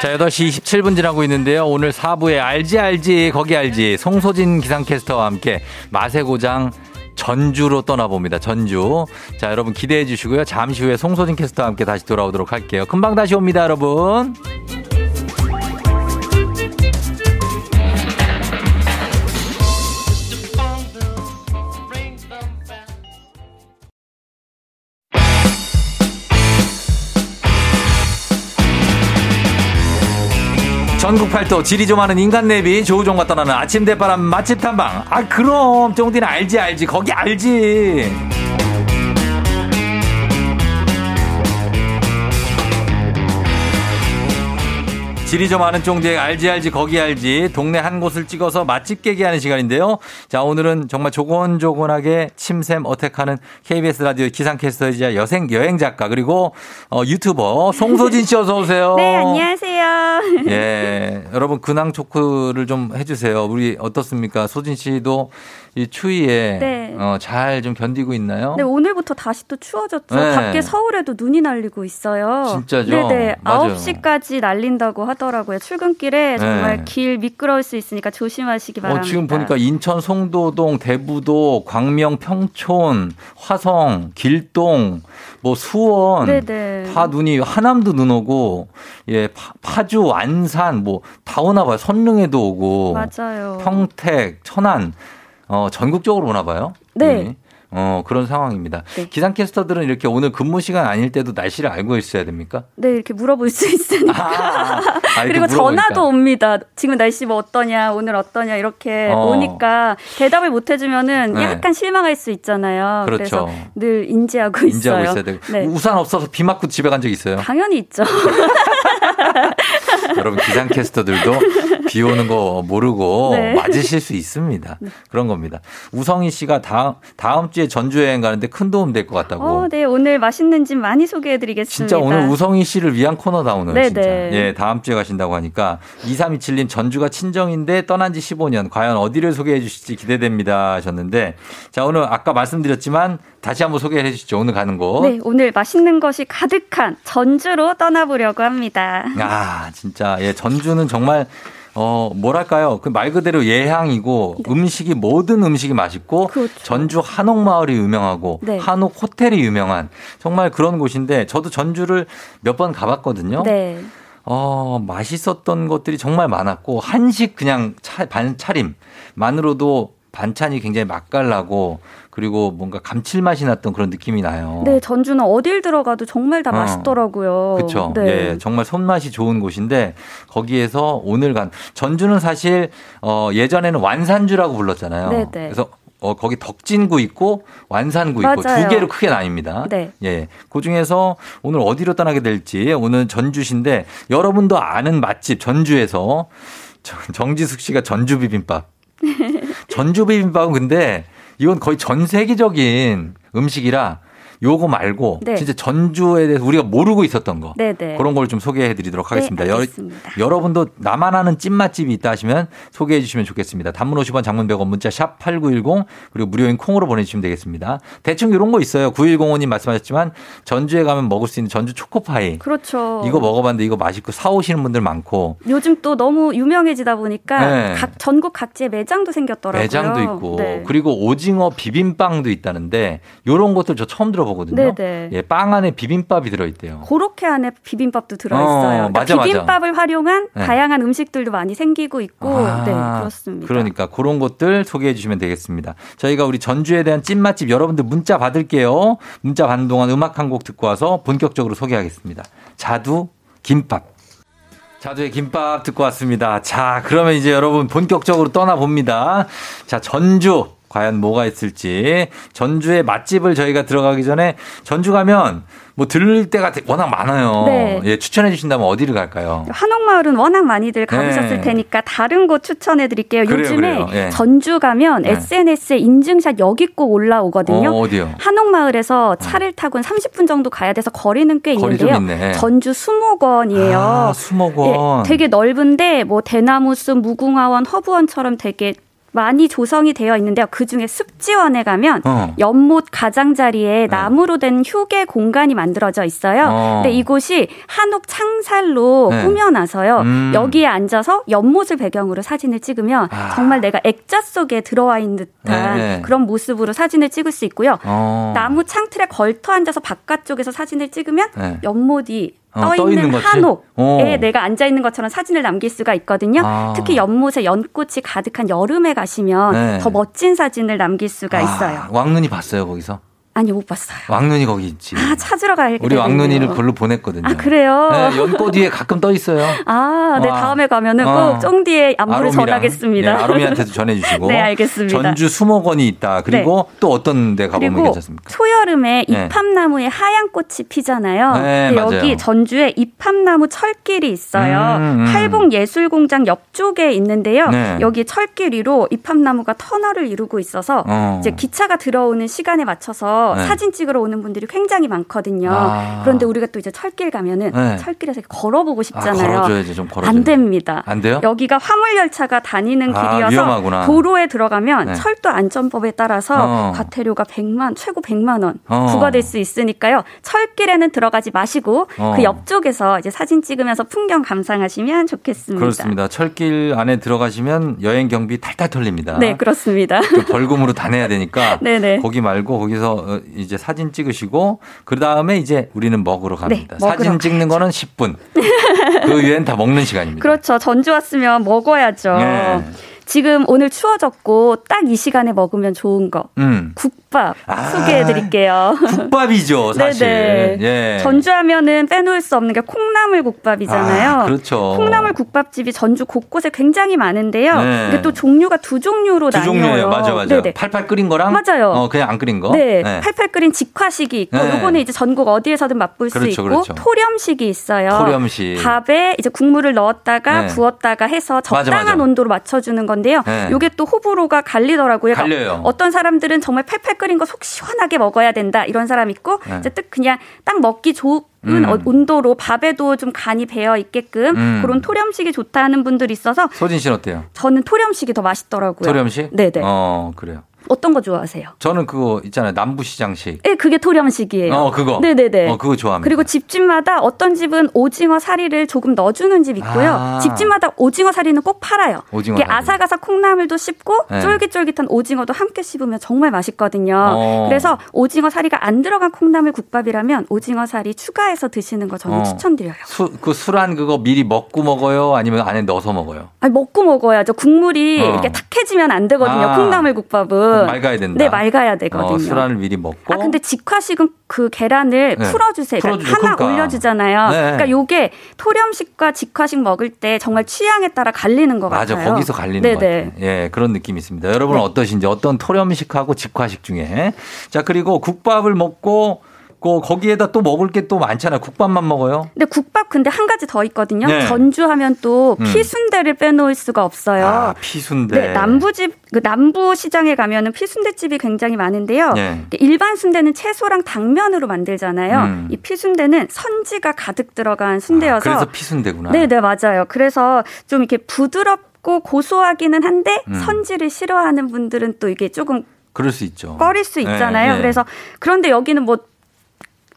Speaker 1: 자, 8시 27분 지나고 있는데요. 오늘 4부에 알지 알지 거기 알지 송소진 기상캐스터와 함께 마세고장 전주로 떠나봅니다. 전주. 자, 여러분 기대해 주시고요. 잠시 후에 송소진 캐스터와 함께 다시 돌아오도록 할게요. 금방 다시 옵니다, 여러분. 전국 팔도 지리 좀 하는 인간 내비 조우종과 떠나는 아침 대바람 맛집 탐방. 아 그럼 쫑디는 알지 알지. 거기 알지 지리 좀 아는 쫑디의 알지 알지 거기 알지 동네 한 곳을 찍어서 맛집 깨기하는 시간인데요 자 오늘은 정말 조곤조곤하게 침샘 어택하는 KBS 라디오 기상캐스터이자 여생 여행 작가 그리고 어, 유튜버 송소진 씨 어서 오세요
Speaker 13: 네, 안녕하세요.
Speaker 1: 예, 여러분 근황 토크를 좀 해주세요. 우리 어떻습니까? 소진 씨도 이 추위에
Speaker 13: 네.
Speaker 1: 어, 잘 좀 견디고 있나요?
Speaker 13: 네, 오늘부터 다시 또 추워졌죠.
Speaker 1: 네.
Speaker 13: 밖에 서울에도 눈이 날리고 있어요.
Speaker 1: 진짜죠?
Speaker 13: 네네.
Speaker 1: 맞아요.
Speaker 13: 9시까지 날린다고 하더라고요. 출근길에 정말
Speaker 1: 네.
Speaker 13: 길 미끄러울 수 있으니까 조심하시기
Speaker 1: 어,
Speaker 13: 바랍니다.
Speaker 1: 지금 보니까 인천 송도동, 대부도, 광명, 평촌, 화성, 길동, 뭐 수원
Speaker 13: 네네.
Speaker 1: 다 눈이 하남도 눈 오고 예 파, 주 안산 뭐 다 오나 봐요. 선릉에도 오고
Speaker 13: 맞아요.
Speaker 1: 평택, 천안 어 전국적으로 오나 봐요.
Speaker 13: 네.
Speaker 1: 눈이. 어 그런 상황입니다.
Speaker 13: 네.
Speaker 1: 기상캐스터들은 이렇게 오늘 근무 시간 아닐 때도 날씨를 알고 있어야 됩니까?
Speaker 13: 네, 이렇게 물어볼 수 있으니까.
Speaker 1: 아, 이렇게
Speaker 13: 그리고
Speaker 1: 물어보니까.
Speaker 13: 전화도 옵니다. 지금 날씨 뭐 어떠냐, 오늘 어떠냐, 이렇게
Speaker 1: 어.
Speaker 13: 오니까 대답을 못 해주면은
Speaker 1: 네.
Speaker 13: 약간 실망할 수 있잖아요.
Speaker 1: 그렇죠.
Speaker 13: 늘 인지하고
Speaker 1: 인지하고
Speaker 13: 있어요.
Speaker 1: 있어야 되고
Speaker 13: 네.
Speaker 1: 우산 없어서 비 맞고 집에 간 적 있어요.
Speaker 13: 당연히 있죠.
Speaker 1: 여러분 기상캐스터들도 비 오는 거 모르고
Speaker 13: 네.
Speaker 1: 맞으실 수 있습니다. 그런 겁니다. 우성희 씨가 다음 다음 주에 전주 여행 가는데 큰 도움 될 것 같다고.
Speaker 13: 어, 네, 오늘 맛있는 집 많이 소개해드리겠습니다.
Speaker 1: 진짜 오늘 우성희 씨를 위한 코너다 오늘
Speaker 13: 네네.
Speaker 1: 진짜. 예, 다음 주에 가신다고 하니까 2327님 전주가 친정인데 떠난 지 15년 과연 어디를 소개해 주실지 기대됩니다 하셨는데 자 오늘 아까 말씀드렸지만 다시 한번 소개해 주시죠 오늘 가는 곳.
Speaker 13: 네, 오늘 맛있는 것이 가득한 전주로 떠나보려고 합니다.
Speaker 1: 아 진짜 예 전주는 정말 어, 뭐랄까요. 그 말 그대로 예향이고 음식이 모든 음식이 맛있고 전주 한옥 마을이 유명하고
Speaker 13: 네.
Speaker 1: 한옥 호텔이 유명한 정말 그런 곳인데 저도 전주를 몇 번 가봤거든요.
Speaker 13: 네.
Speaker 1: 어, 맛있었던 것들이 정말 많았고 한식 그냥 차, 반 차림만으로도 반찬이 굉장히 맛깔나고 그리고 뭔가 감칠맛이 났던 그런 느낌이 나요.
Speaker 13: 네, 전주는 어딜 들어가도 정말 다
Speaker 1: 어.
Speaker 13: 맛있더라고요.
Speaker 1: 그렇죠.
Speaker 13: 네.
Speaker 1: 예, 정말 손맛이 좋은 곳인데 거기에서 오늘 간 전주는 사실 어 예전에는 완산주라고 불렀잖아요.
Speaker 13: 네, 네.
Speaker 1: 그래서 어 거기 덕진구 있고 완산구 있고
Speaker 13: 맞아요.
Speaker 1: 두 개로 크게 나뉩니다.
Speaker 13: 네.
Speaker 1: 예. 그 중에서 오늘 어디로 떠나게 될지 오늘 전주시인데 여러분도 아는 맛집 전주에서 정- 정지숙 씨가 전주 비빔밥. 전주 비빔밥은 근데 이건 거의 전 세계적인 음식이라 요거 말고
Speaker 13: 네.
Speaker 1: 진짜 전주에 대해서 우리가 모르고 있었던 거
Speaker 13: 네, 네.
Speaker 1: 그런 걸 좀 소개해 드리도록 하겠습니다.
Speaker 13: 네,
Speaker 1: 여-
Speaker 13: 알겠습니다.
Speaker 1: 여러분도 나만 아는 찐맛집이 있다 하시면 소개해 주시면 좋겠습니다. 단문 50원 장문 100원 문자 샵 8910 그리고 무료인 콩으로 보내주시면 되겠습니다. 대충 이런 거 있어요. 9105님 말씀하셨지만 전주에 가면 먹을 수 있는 전주 초코파이.
Speaker 13: 그렇죠.
Speaker 1: 이거 먹어봤는데 이거 맛있고 사오시는 분들 많고
Speaker 13: 요즘 또 너무 유명해지다 보니까
Speaker 1: 네.
Speaker 13: 각 전국 각지에 매장도 생겼더라고요.
Speaker 1: 매장도 있고
Speaker 13: 네.
Speaker 1: 그리고 오징어 비빔빵도 있다는데 이런 것들 저 처음 들어보 거든요.
Speaker 13: 네네.
Speaker 1: 예, 빵 안에 비빔밥이 들어있대요.
Speaker 13: 고로케 안에 비빔밥도 들어있어요.
Speaker 1: 어,
Speaker 13: 그러니까
Speaker 1: 맞아, 맞아.
Speaker 13: 비빔밥을 활용한
Speaker 1: 네.
Speaker 13: 다양한 음식들도 많이 생기고 있고,
Speaker 1: 아,
Speaker 13: 네 그렇습니다.
Speaker 1: 그러니까 그런 것들 소개해 주시면 되겠습니다. 저희가 우리 전주에 대한 찐맛집 여러분들 문자 받을게요. 문자 받는 동안 음악 한 곡 듣고 와서 본격적으로 소개하겠습니다. 자두 김밥. 자두의 김밥 듣고 왔습니다. 자, 그러면 이제 여러분 본격적으로 떠나봅니다. 자, 전주. 과연 뭐가 있을지. 전주의 맛집을 저희가 들어가기 전에 전주 가면 뭐 들릴 때가 워낙 많아요.
Speaker 13: 네.
Speaker 1: 예, 추천해 주신다면 어디를 갈까요?
Speaker 13: 한옥마을은 워낙 많이들 가보셨을
Speaker 1: 네.
Speaker 13: 테니까 다른 곳 추천해 드릴게요.
Speaker 1: 그래요,
Speaker 13: 요즘에
Speaker 1: 그래요. 예.
Speaker 13: 전주 가면
Speaker 1: 네.
Speaker 13: SNS에 인증샷 여기 꼭 올라오거든요.
Speaker 1: 어, 어디요?
Speaker 13: 한옥마을에서 차를 타고 한 30분 정도 가야 돼서 거리는 꽤
Speaker 1: 거리 좀
Speaker 13: 있는데요.
Speaker 1: 있네.
Speaker 13: 전주 수목원이에요.
Speaker 1: 아, 수목원.
Speaker 13: 예, 되게 넓은데 뭐 대나무숲, 무궁화원, 허브원처럼 되게 많이 조성이 되어 있는데요. 그 중에 습지원에 가면
Speaker 1: 어.
Speaker 13: 연못 가장자리에 나무로 된 휴게 공간이 만들어져 있어요.
Speaker 1: 어.
Speaker 13: 근데 이곳이 한옥 창살로
Speaker 1: 네.
Speaker 13: 꾸며놔서요.
Speaker 1: 음.
Speaker 13: 여기에 앉아서 연못을 배경으로 사진을 찍으면
Speaker 1: 아.
Speaker 13: 정말 내가 액자 속에 들어와 있는 듯한
Speaker 1: 네, 네.
Speaker 13: 그런 모습으로 사진을 찍을 수 있고요.
Speaker 1: 어.
Speaker 13: 나무 창틀에 걸터 앉아서 바깥쪽에서 사진을 찍으면
Speaker 1: 네.
Speaker 13: 연못이
Speaker 1: 어, 떠떠
Speaker 13: 있는? 한옥에
Speaker 1: 어.
Speaker 13: 내가 앉아 있는 것처럼 사진을 남길 수가 있거든요.
Speaker 1: 아.
Speaker 13: 특히 연못에 연꽃이 가득한 여름에 가시면
Speaker 1: 네.
Speaker 13: 더 멋진 사진을 남길 수가 있어요.
Speaker 1: 아, 왕눈이 봤어요, 거기서?
Speaker 13: 아니 못 봤어요.
Speaker 1: 왕눈이 거기 있지.
Speaker 13: 아 찾으러 갈
Speaker 1: 우리 왕눈이를 걸로 보냈거든요.
Speaker 13: 아 그래요?
Speaker 1: 네, 연꽃 뒤에 가끔 떠 있어요.
Speaker 13: 아, 네
Speaker 1: 와.
Speaker 13: 다음에 가면은
Speaker 1: 어.
Speaker 13: 꼭 쫑디의 안부를
Speaker 1: 아롬이랑,
Speaker 13: 전하겠습니다.
Speaker 1: 네, 아롬이한테도 전해주시고.
Speaker 13: 네, 알겠습니다.
Speaker 1: 전주 수목원이 있다. 그리고 또 어떤 데 가보면 괜찮습니까?
Speaker 13: 초여름에
Speaker 1: 네.
Speaker 13: 이팝나무에 하얀 꽃이 피잖아요.
Speaker 1: 네.
Speaker 13: 여기 전주에 이팝나무 철길이 있어요.
Speaker 1: 음, 음.
Speaker 13: 팔봉 예술공장 옆쪽에 있는데요.
Speaker 1: 네.
Speaker 13: 여기 철길 위로 이팝나무가 터널을 이루고 있어서
Speaker 1: 어.
Speaker 13: 이제 기차가 들어오는 시간에 맞춰서
Speaker 1: 네.
Speaker 13: 사진 찍으러 오는 분들이 굉장히 많거든요.
Speaker 1: 아.
Speaker 13: 그런데 우리가 또 이제 철길 가면은
Speaker 1: 네.
Speaker 13: 철길에서 걸어보고
Speaker 1: 아,
Speaker 13: 싶잖아요.
Speaker 1: 걸어줘야지, 좀 걸어줘야
Speaker 13: 안 됩니다.
Speaker 1: 안 돼요?
Speaker 13: 여기가 화물 열차가 다니는
Speaker 1: 아,
Speaker 13: 길이어서
Speaker 1: 위험하구나.
Speaker 13: 도로에 들어가면
Speaker 1: 네.
Speaker 13: 철도 안전법에 따라서
Speaker 1: 어.
Speaker 13: 과태료가 100만 최고 100만 원
Speaker 1: 어.
Speaker 13: 부과될 수 있으니까요. 철길에는 들어가지 마시고
Speaker 1: 어.
Speaker 13: 그 옆쪽에서 이제 사진 찍으면서 풍경 감상하시면 좋겠습니다.
Speaker 1: 그렇습니다. 철길 안에 들어가시면 여행 경비 탈탈 털립니다.
Speaker 13: 네, 그렇습니다.
Speaker 1: 그 벌금으로 다 내야 되니까
Speaker 13: 네네.
Speaker 1: 거기 말고 거기서 어, 이제 사진 찍으시고 그 다음에 이제 우리는 먹으러 갑니다.
Speaker 13: 네,
Speaker 1: 사진 찍는 거는 10분. 그 위엔 다 먹는 시간입니다.
Speaker 13: 그렇죠. 전주 왔으면 먹어야죠.
Speaker 1: 네.
Speaker 13: 지금 오늘 추워졌고 딱 이 시간에 먹으면 좋은 거
Speaker 1: 음.
Speaker 13: 국 밥
Speaker 1: 아.
Speaker 13: 소개해드릴게요.
Speaker 1: 국밥이죠, 사실.
Speaker 13: 네네.
Speaker 1: 예.
Speaker 13: 전주하면은 빼놓을 수 없는 게 콩나물 국밥이잖아요.
Speaker 1: 아, 그렇죠.
Speaker 13: 콩나물 국밥집이 전주 곳곳에 굉장히 많은데요.
Speaker 1: 네.
Speaker 13: 이게 또 종류가 두 종류로
Speaker 1: 두
Speaker 13: 나뉘어요.
Speaker 1: 종류예요. 맞아, 맞아.
Speaker 13: 네네.
Speaker 1: 팔팔 끓인 거랑
Speaker 13: 맞아요.
Speaker 1: 어, 그냥 안 끓인 거.
Speaker 13: 네,
Speaker 1: 네.
Speaker 13: 팔팔 끓인 직화식이 있고,
Speaker 1: 네.
Speaker 13: 요거는 이제 전국 어디에서든 맛볼 수
Speaker 1: 그렇죠,
Speaker 13: 있고,
Speaker 1: 그렇죠.
Speaker 13: 토렴식이 있어요.
Speaker 1: 토렴식.
Speaker 13: 밥에 이제 국물을 넣었다가
Speaker 1: 네.
Speaker 13: 부었다가 해서
Speaker 1: 맞아,
Speaker 13: 적당한
Speaker 1: 맞아.
Speaker 13: 온도로 맞춰주는 건데요.
Speaker 1: 네.
Speaker 13: 요게 또 호불호가 갈리더라고요. 그러니까
Speaker 1: 갈려요.
Speaker 13: 어떤 사람들은 정말 팔팔 끓인 거 속 시원하게 먹어야 된다 이런 사람 있고,
Speaker 1: 네.
Speaker 13: 이제 딱 그냥 딱 먹기 좋은
Speaker 1: 음.
Speaker 13: 어- 온도로 밥에도 좀 간이 배어 있게끔
Speaker 1: 음.
Speaker 13: 그런 토렴식이 좋다 하는 분들이 있어서
Speaker 1: 소진 씨는 어때요?
Speaker 13: 저는 토렴식이 더 맛있더라고요.
Speaker 1: 토렴식?
Speaker 13: 네네.
Speaker 1: 어, 그래요.
Speaker 13: 어떤 거 좋아하세요?
Speaker 1: 저는 그거 있잖아요. 남부시장식.
Speaker 13: 예, 그게 토렴식이에요.
Speaker 1: 어, 그거.
Speaker 13: 네네네.
Speaker 1: 어, 그거 좋아합니다.
Speaker 13: 그리고 집집마다 어떤 집은 오징어 사리를 조금 넣어주는 집 있고요.
Speaker 1: 아.
Speaker 13: 집집마다 오징어 사리는 꼭 팔아요.
Speaker 1: 오징어
Speaker 13: 이게
Speaker 1: 사리.
Speaker 13: 아삭아삭 콩나물도 씹고
Speaker 1: 네.
Speaker 13: 쫄깃쫄깃한 오징어도 함께 씹으면 정말 맛있거든요.
Speaker 1: 어.
Speaker 13: 그래서 오징어 사리가 안 들어간 콩나물 국밥이라면 오징어 사리 추가해서 드시는 거 저는
Speaker 1: 어.
Speaker 13: 추천드려요.
Speaker 1: 수, 그 술안 그거 미리 먹고 먹어요? 아니면 안에 넣어서 먹어요?
Speaker 13: 아니, 먹고 먹어야죠. 국물이
Speaker 1: 어.
Speaker 13: 이렇게 탁해지면 안 되거든요.
Speaker 1: 아.
Speaker 13: 콩나물 국밥은.
Speaker 1: 그럼 맑아야 된다.
Speaker 13: 네, 맑아야 되거든요.
Speaker 1: 어, 술안을 미리 먹고.
Speaker 13: 아 근데 직화식은 그 계란을
Speaker 1: 네.
Speaker 13: 풀어주세요. 그러니까
Speaker 1: 풀어주죠.
Speaker 13: 하나
Speaker 1: 그러니까.
Speaker 13: 올려주잖아요.
Speaker 1: 네.
Speaker 13: 그러니까 요게 토렴식과 직화식 먹을 때 정말 취향에 따라 갈리는 것
Speaker 1: 맞아,
Speaker 13: 같아요.
Speaker 1: 거기서 갈리는
Speaker 13: 네네.
Speaker 1: 것 같아요. 예, 그런 느낌이 있습니다. 여러분은
Speaker 13: 네.
Speaker 1: 어떠신지 어떤 토렴식하고 직화식 중에 자 그리고 국밥을 먹고 그 거기에다 또 먹을 게 또 많잖아요. 국밥만 먹어요.
Speaker 13: 근데 국밥 근데 한 가지 더 있거든요.
Speaker 1: 네.
Speaker 13: 전주하면 또
Speaker 1: 음.
Speaker 13: 피순대를 빼놓을 수가 없어요.
Speaker 1: 아, 피순대.
Speaker 13: 네, 남부집 그 남부 시장에 가면은 피순대집이 굉장히 많은데요.
Speaker 1: 네.
Speaker 13: 일반 순대는 채소랑 당면으로 만들잖아요.
Speaker 1: 음.
Speaker 13: 이 피순대는 선지가 가득 들어간 순대여서
Speaker 1: 그래서 피순대구나.
Speaker 13: 네, 네, 맞아요. 그래서 좀 이렇게 부드럽고 고소하기는 한데
Speaker 1: 음.
Speaker 13: 선지를 싫어하는 분들은 또 이게 조금
Speaker 1: 그럴 수 있죠.
Speaker 13: 꺼릴 수 있잖아요.
Speaker 1: 네, 네.
Speaker 13: 그래서 그런데 여기는 뭐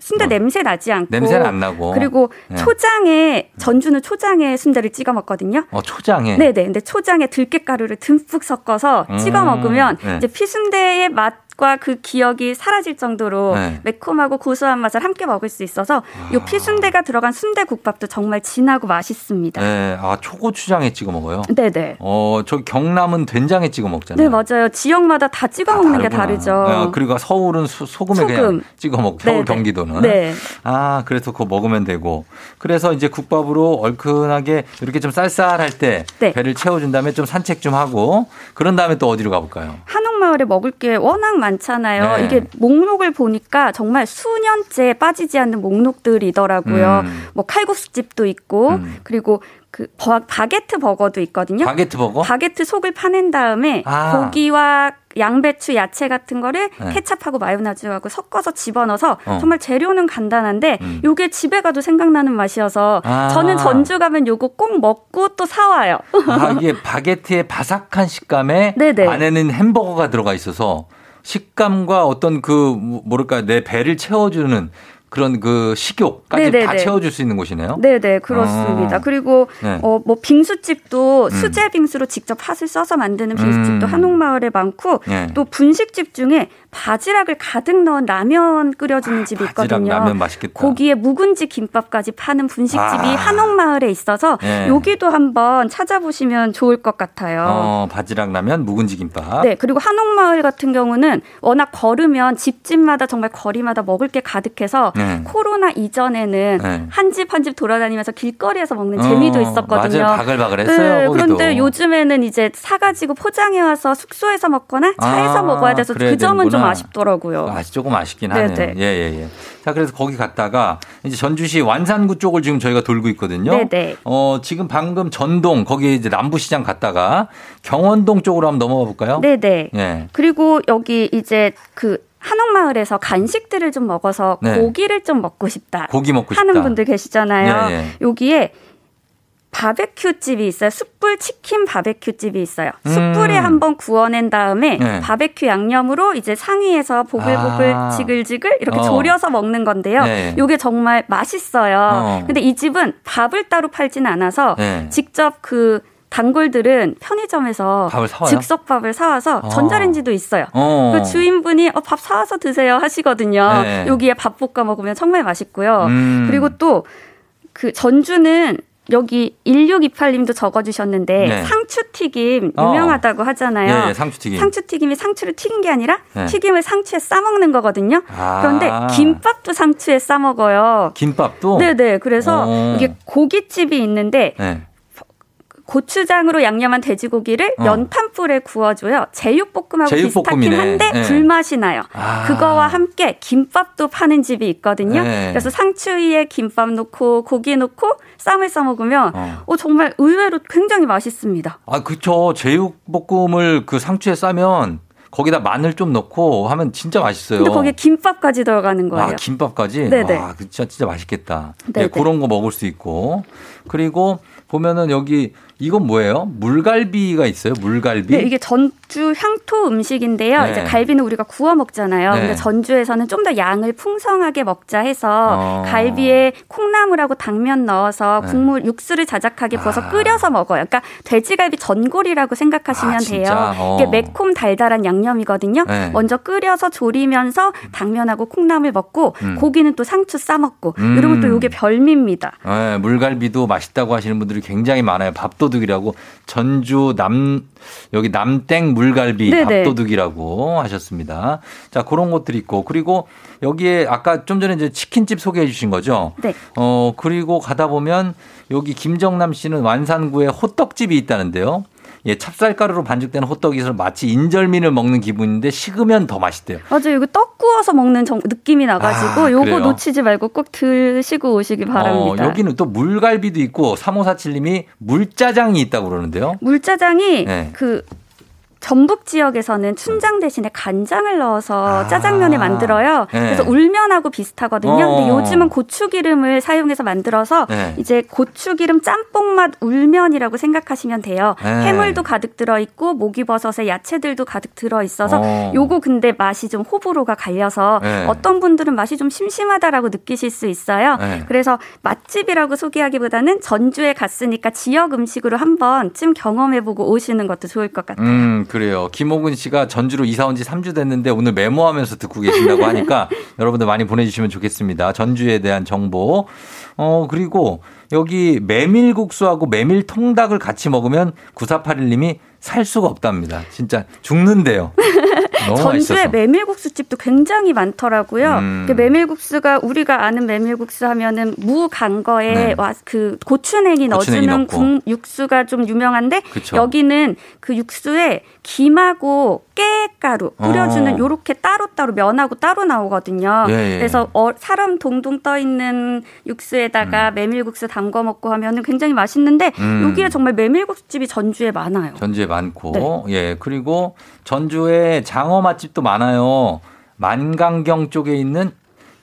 Speaker 13: 순대
Speaker 1: 뭐,
Speaker 13: 냄새 나지 않고
Speaker 1: 냄새는 안 나고.
Speaker 13: 그리고
Speaker 1: 네.
Speaker 13: 초장에 전주는 초장에 순대를 찍어 먹거든요.
Speaker 1: 어, 초장에.
Speaker 13: 네네. 근데 초장에 들깨가루를 듬뿍 섞어서
Speaker 1: 음,
Speaker 13: 찍어 먹으면
Speaker 1: 네.
Speaker 13: 이제 피순대의 맛 과 그 기억이 사라질 정도로
Speaker 1: 네.
Speaker 13: 매콤하고 고소한 맛을 함께 먹을 수 있어서 이 피순대가 들어간 순대국밥도 정말 진하고 맛있습니다.
Speaker 1: 네, 아 초고추장에 찍어 먹어요.
Speaker 13: 네 네.
Speaker 1: 어, 저 경남은 된장에 찍어 먹잖아요.
Speaker 13: 네, 맞아요. 지역마다 다 찍어 먹는 게
Speaker 1: 다르구나.
Speaker 13: 다르죠.
Speaker 1: 아, 그리고 서울은 수- 소금에 그냥
Speaker 13: 소금.
Speaker 1: 찍어 먹고 서울
Speaker 13: 네, 네.
Speaker 1: 경기도는.
Speaker 13: 네.
Speaker 1: 아, 그래서 그거 먹으면 되고. 그래서 이제 국밥으로 얼큰하게 이렇게 좀 쌀쌀할 때
Speaker 13: 네.
Speaker 1: 배를 채워준 다음에 좀 산책 좀 하고 그런 다음에 또 어디로 가볼까요?
Speaker 13: 한옥마을에 먹을 게 워낙 많 잖아요.
Speaker 1: 네.
Speaker 13: 이게 목록을 보니까 정말 수년째 빠지지 않는 목록들이더라고요.
Speaker 1: 음.
Speaker 13: 뭐 칼국수집도 있고 그리고 그 버- 바게트 버거도 있거든요.
Speaker 1: 바게트 버거?
Speaker 13: 바게트 속을 파낸 다음에
Speaker 1: 아.
Speaker 13: 고기와 양배추, 야채 같은 거를
Speaker 1: 네.
Speaker 13: 케찹하고 마요네즈하고 섞어서 집어넣어서
Speaker 1: 어.
Speaker 13: 정말 재료는 간단한데
Speaker 1: 음.
Speaker 13: 요게 집에 가도 생각나는 맛이어서
Speaker 1: 아.
Speaker 13: 저는 전주 가면 요거 꼭 먹고 또 사와요.
Speaker 1: 아, 이게 바게트의 바삭한 식감에
Speaker 13: 네네.
Speaker 1: 안에는 햄버거가 들어가 있어서 식감과 어떤 그 뭐- 뭐랄까 내 배를 채워주는 그런 그 식욕까지
Speaker 13: 네네네.
Speaker 1: 다 채워줄 수 있는 곳이네요.
Speaker 13: 네네 그렇습니다.
Speaker 1: 어.
Speaker 13: 그리고
Speaker 1: 네.
Speaker 13: 어뭐 빙수집도
Speaker 1: 음.
Speaker 13: 수제 빙수로 직접 팥을 써서 만드는 빙수집도
Speaker 1: 음.
Speaker 13: 한옥마을에 많고
Speaker 1: 네.
Speaker 13: 또 분식집 중에 바지락을 가득 넣은 라면 끓여주는 집이
Speaker 1: 아, 바지락
Speaker 13: 있거든요.
Speaker 1: 라면 맛있겠다.
Speaker 13: 고기에 묵은지 김밥까지 파는 분식집이
Speaker 1: 아.
Speaker 13: 한옥마을에 있어서
Speaker 1: 네.
Speaker 13: 여기도 한번 찾아보시면 좋을 것 같아요.
Speaker 1: 어, 바지락 라면 묵은지 김밥.
Speaker 13: 네, 그리고 한옥마을 같은 경우는 워낙 걸으면 집집마다 정말 거리마다 먹을 게 가득해서
Speaker 1: 네.
Speaker 13: 코로나 이전에는
Speaker 1: 네.
Speaker 13: 한집 한 집 돌아다니면서 길거리에서 먹는
Speaker 1: 어,
Speaker 13: 재미도 있었거든요.
Speaker 1: 맞아요. 바글바글했어요,
Speaker 13: 네. 그런데 요즘에는 이제 사가지고 포장해 와서 숙소에서 먹거나 차에서
Speaker 1: 아,
Speaker 13: 먹어야 돼서
Speaker 1: 그
Speaker 13: 점은 좀
Speaker 1: 되는구나.
Speaker 13: 아쉽더라고요.
Speaker 1: 아, 조금 아쉽긴
Speaker 13: 네,
Speaker 1: 하네요.
Speaker 13: 네.
Speaker 1: 예, 예, 예. 자, 그래서 거기 갔다가 이제 전주시 완산구 쪽을 지금 저희가 돌고 있거든요.
Speaker 13: 네, 네.
Speaker 1: 어, 지금 방금 전동 거기 이제 남부시장 갔다가 경원동 쪽으로 한번 넘어가 볼까요?
Speaker 13: 네네.
Speaker 1: 예.
Speaker 13: 그리고 여기 이제 그 한옥마을에서 간식들을 좀 먹어서
Speaker 1: 네.
Speaker 13: 고기를 좀 먹고 싶다.
Speaker 1: 고기 먹고
Speaker 13: 하는
Speaker 1: 싶다.
Speaker 13: 분들 계시잖아요.
Speaker 1: 예, 예.
Speaker 13: 여기에 바베큐 집이 있어요. 숯불 치킨 바베큐 집이 있어요.
Speaker 1: 음.
Speaker 13: 숯불에 한번 구워낸 다음에
Speaker 1: 네.
Speaker 13: 바베큐 양념으로 이제 상위에서 보글보글
Speaker 1: 아.
Speaker 13: 지글지글 이렇게
Speaker 1: 어.
Speaker 13: 조려서 먹는 건데요.
Speaker 1: 네.
Speaker 13: 이게 정말 맛있어요.
Speaker 1: 어.
Speaker 13: 근데 이 집은 밥을 따로 팔진 않아서
Speaker 1: 네.
Speaker 13: 직접 그 단골들은 편의점에서? 즉석밥을 사와서
Speaker 1: 어.
Speaker 13: 전자레인지도 있어요.
Speaker 1: 어.
Speaker 13: 그 주인분이 어, 밥 사와서 드세요 하시거든요.
Speaker 1: 네.
Speaker 13: 여기에 밥 볶아 먹으면 정말 맛있고요.
Speaker 1: 음.
Speaker 13: 그리고 또 그 전주는 여기 1628님도 적어주셨는데
Speaker 1: 네.
Speaker 13: 상추튀김
Speaker 1: 어.
Speaker 13: 유명하다고 하잖아요.
Speaker 1: 예, 예, 상추튀김.
Speaker 13: 상추튀김이 상추를 튀긴 게 아니라
Speaker 1: 네.
Speaker 13: 튀김을 상추에 싸 먹는 거거든요.
Speaker 1: 아.
Speaker 13: 그런데 김밥도 상추에 싸 먹어요.
Speaker 1: 김밥도?
Speaker 13: 네네. 그래서
Speaker 1: 어.
Speaker 13: 이게 고깃집이 있는데
Speaker 1: 네.
Speaker 13: 고추장으로 양념한 돼지고기를
Speaker 1: 어.
Speaker 13: 연탄불에 구워줘요. 제육볶음하고
Speaker 1: 제육볶음이네.
Speaker 13: 비슷하긴 한데
Speaker 1: 네.
Speaker 13: 불맛이 나요.
Speaker 1: 아.
Speaker 13: 그거와 함께 김밥도 파는 집이 있거든요.
Speaker 1: 네.
Speaker 13: 그래서 상추 위에 김밥 넣고 고기 넣고 쌈을 싸 먹으면
Speaker 1: 어.
Speaker 13: 어, 정말 의외로 굉장히 맛있습니다.
Speaker 1: 아, 그쵸. 제육볶음을 그 상추에 싸면 거기다 마늘 좀 넣고 하면 진짜 맛있어요.
Speaker 13: 근데 거기에 김밥까지 들어가는 거예요.
Speaker 1: 아, 김밥까지?
Speaker 13: 네네.
Speaker 1: 와, 그 진짜, 진짜 맛있겠다.
Speaker 13: 네네.
Speaker 1: 네, 그런 거 먹을 수 있고. 그리고 보면은 여기 이건 뭐예요? 물갈비가 있어요. 물갈비.
Speaker 13: 네, 이게 전주 향토 음식인데요.
Speaker 1: 네.
Speaker 13: 이제 갈비는 우리가 구워 먹잖아요.
Speaker 1: 네.
Speaker 13: 근데 전주에서는 좀 더 양을 풍성하게 먹자 해서
Speaker 1: 어.
Speaker 13: 갈비에 콩나물하고 당면 넣어서
Speaker 1: 네.
Speaker 13: 국물 육수를 자작하게 부어서 끓여서 먹어요. 그러니까 돼지갈비 전골이라고 생각하시면
Speaker 1: 아,
Speaker 13: 돼요.
Speaker 1: 어.
Speaker 13: 이게 매콤 달달한 양념이거든요.
Speaker 1: 네.
Speaker 13: 먼저 끓여서 조리면서 당면하고 콩나물 먹고
Speaker 1: 음.
Speaker 13: 고기는 또 상추 싸 먹고
Speaker 1: 음.
Speaker 13: 이러면 또 이게 별미입니다.
Speaker 1: 네, 물갈비도 맛있다고 하시는 분들이 굉장히 많아요. 밥도 둑이라고 전주 남 여기 남땡 물갈비
Speaker 13: 네네.
Speaker 1: 밥도둑이라고 하셨습니다. 자 그런 것들이 있고 그리고 여기에 아까 좀 전에 이제 치킨집 소개해 주신 거죠.
Speaker 13: 네.
Speaker 1: 어 그리고 가다 보면 여기 김정남 씨는 완산구에 호떡집이 있다는데요. 예, 찹쌀가루로 반죽된 호떡이서 마치 인절미를 먹는 기분인데 식으면 더 맛있대요.
Speaker 13: 맞아요. 이거 떡 구워서 먹는 정- 느낌이 나가지고
Speaker 1: 아,
Speaker 13: 요거
Speaker 1: 그래요?
Speaker 13: 놓치지 말고 꼭 드시고 오시기 바랍니다.
Speaker 1: 어, 여기는 또 물갈비도 있고 3547님이 물짜장이 있다고 그러는데요.
Speaker 13: 물짜장이
Speaker 1: 네.
Speaker 13: 그 전북 지역에서는 춘장 대신에 간장을 넣어서 짜장면을 만들어요.
Speaker 1: 네.
Speaker 13: 그래서 울면하고 비슷하거든요. 근데
Speaker 1: 어.
Speaker 13: 요즘은 고추기름을 사용해서 만들어서
Speaker 1: 네.
Speaker 13: 이제 고추기름 짬뽕 맛 울면이라고 생각하시면 돼요.
Speaker 1: 네.
Speaker 13: 해물도 가득 들어 있고 목이버섯에 야채들도 가득 들어 있어서
Speaker 1: 어.
Speaker 13: 요거 근데 맛이 좀 호불호가 갈려서
Speaker 1: 네.
Speaker 13: 어떤 분들은 맛이 좀 심심하다라고 느끼실 수 있어요.
Speaker 1: 네.
Speaker 13: 그래서 맛집이라고 소개하기보다는 전주에 갔으니까 지역 음식으로 한번쯤 경험해보고 오시는 것도 좋을 것 같아요.
Speaker 1: 음, 그 래요. 김호근 씨가 전주로 이사 온 지 3주 됐는데 오늘 메모하면서 듣고 계신다고 하니까 여러분들 많이 보내주시면 좋겠습니다. 전주에 대한 정보. 어, 그리고 여기 메밀국수하고 메밀통닭을 같이 먹으면 9481님이 살 수가 없답니다. 진짜 죽는데요.
Speaker 13: 전주에. 메밀국수 집도 굉장히 많더라고요.
Speaker 1: 음.
Speaker 13: 그 메밀국수가 우리가 아는 메밀국수 하면은 무 간 거에
Speaker 1: 네.
Speaker 13: 와, 그 고추냉이
Speaker 1: 고추냉이
Speaker 13: 넣어주는. 국 육수가 좀 유명한데
Speaker 1: 그쵸.
Speaker 13: 여기는 그 육수에 김하고 깨가루 뿌려주는
Speaker 1: 어.
Speaker 13: 요렇게 따로따로 면하고 따로 나오거든요.
Speaker 1: 예, 예.
Speaker 13: 그래서 어, 사람 동동 떠 있는
Speaker 1: 음.
Speaker 13: 육수에다가 메밀국수 담궈 먹고 하면은 굉장히 맛있는데
Speaker 1: 음.
Speaker 13: 여기에 정말 메밀국수집이 전주에 많아요.
Speaker 1: 전주에 많고 예 그리고 전주에 장어 맛집도 많아요. 만강경 쪽에 있는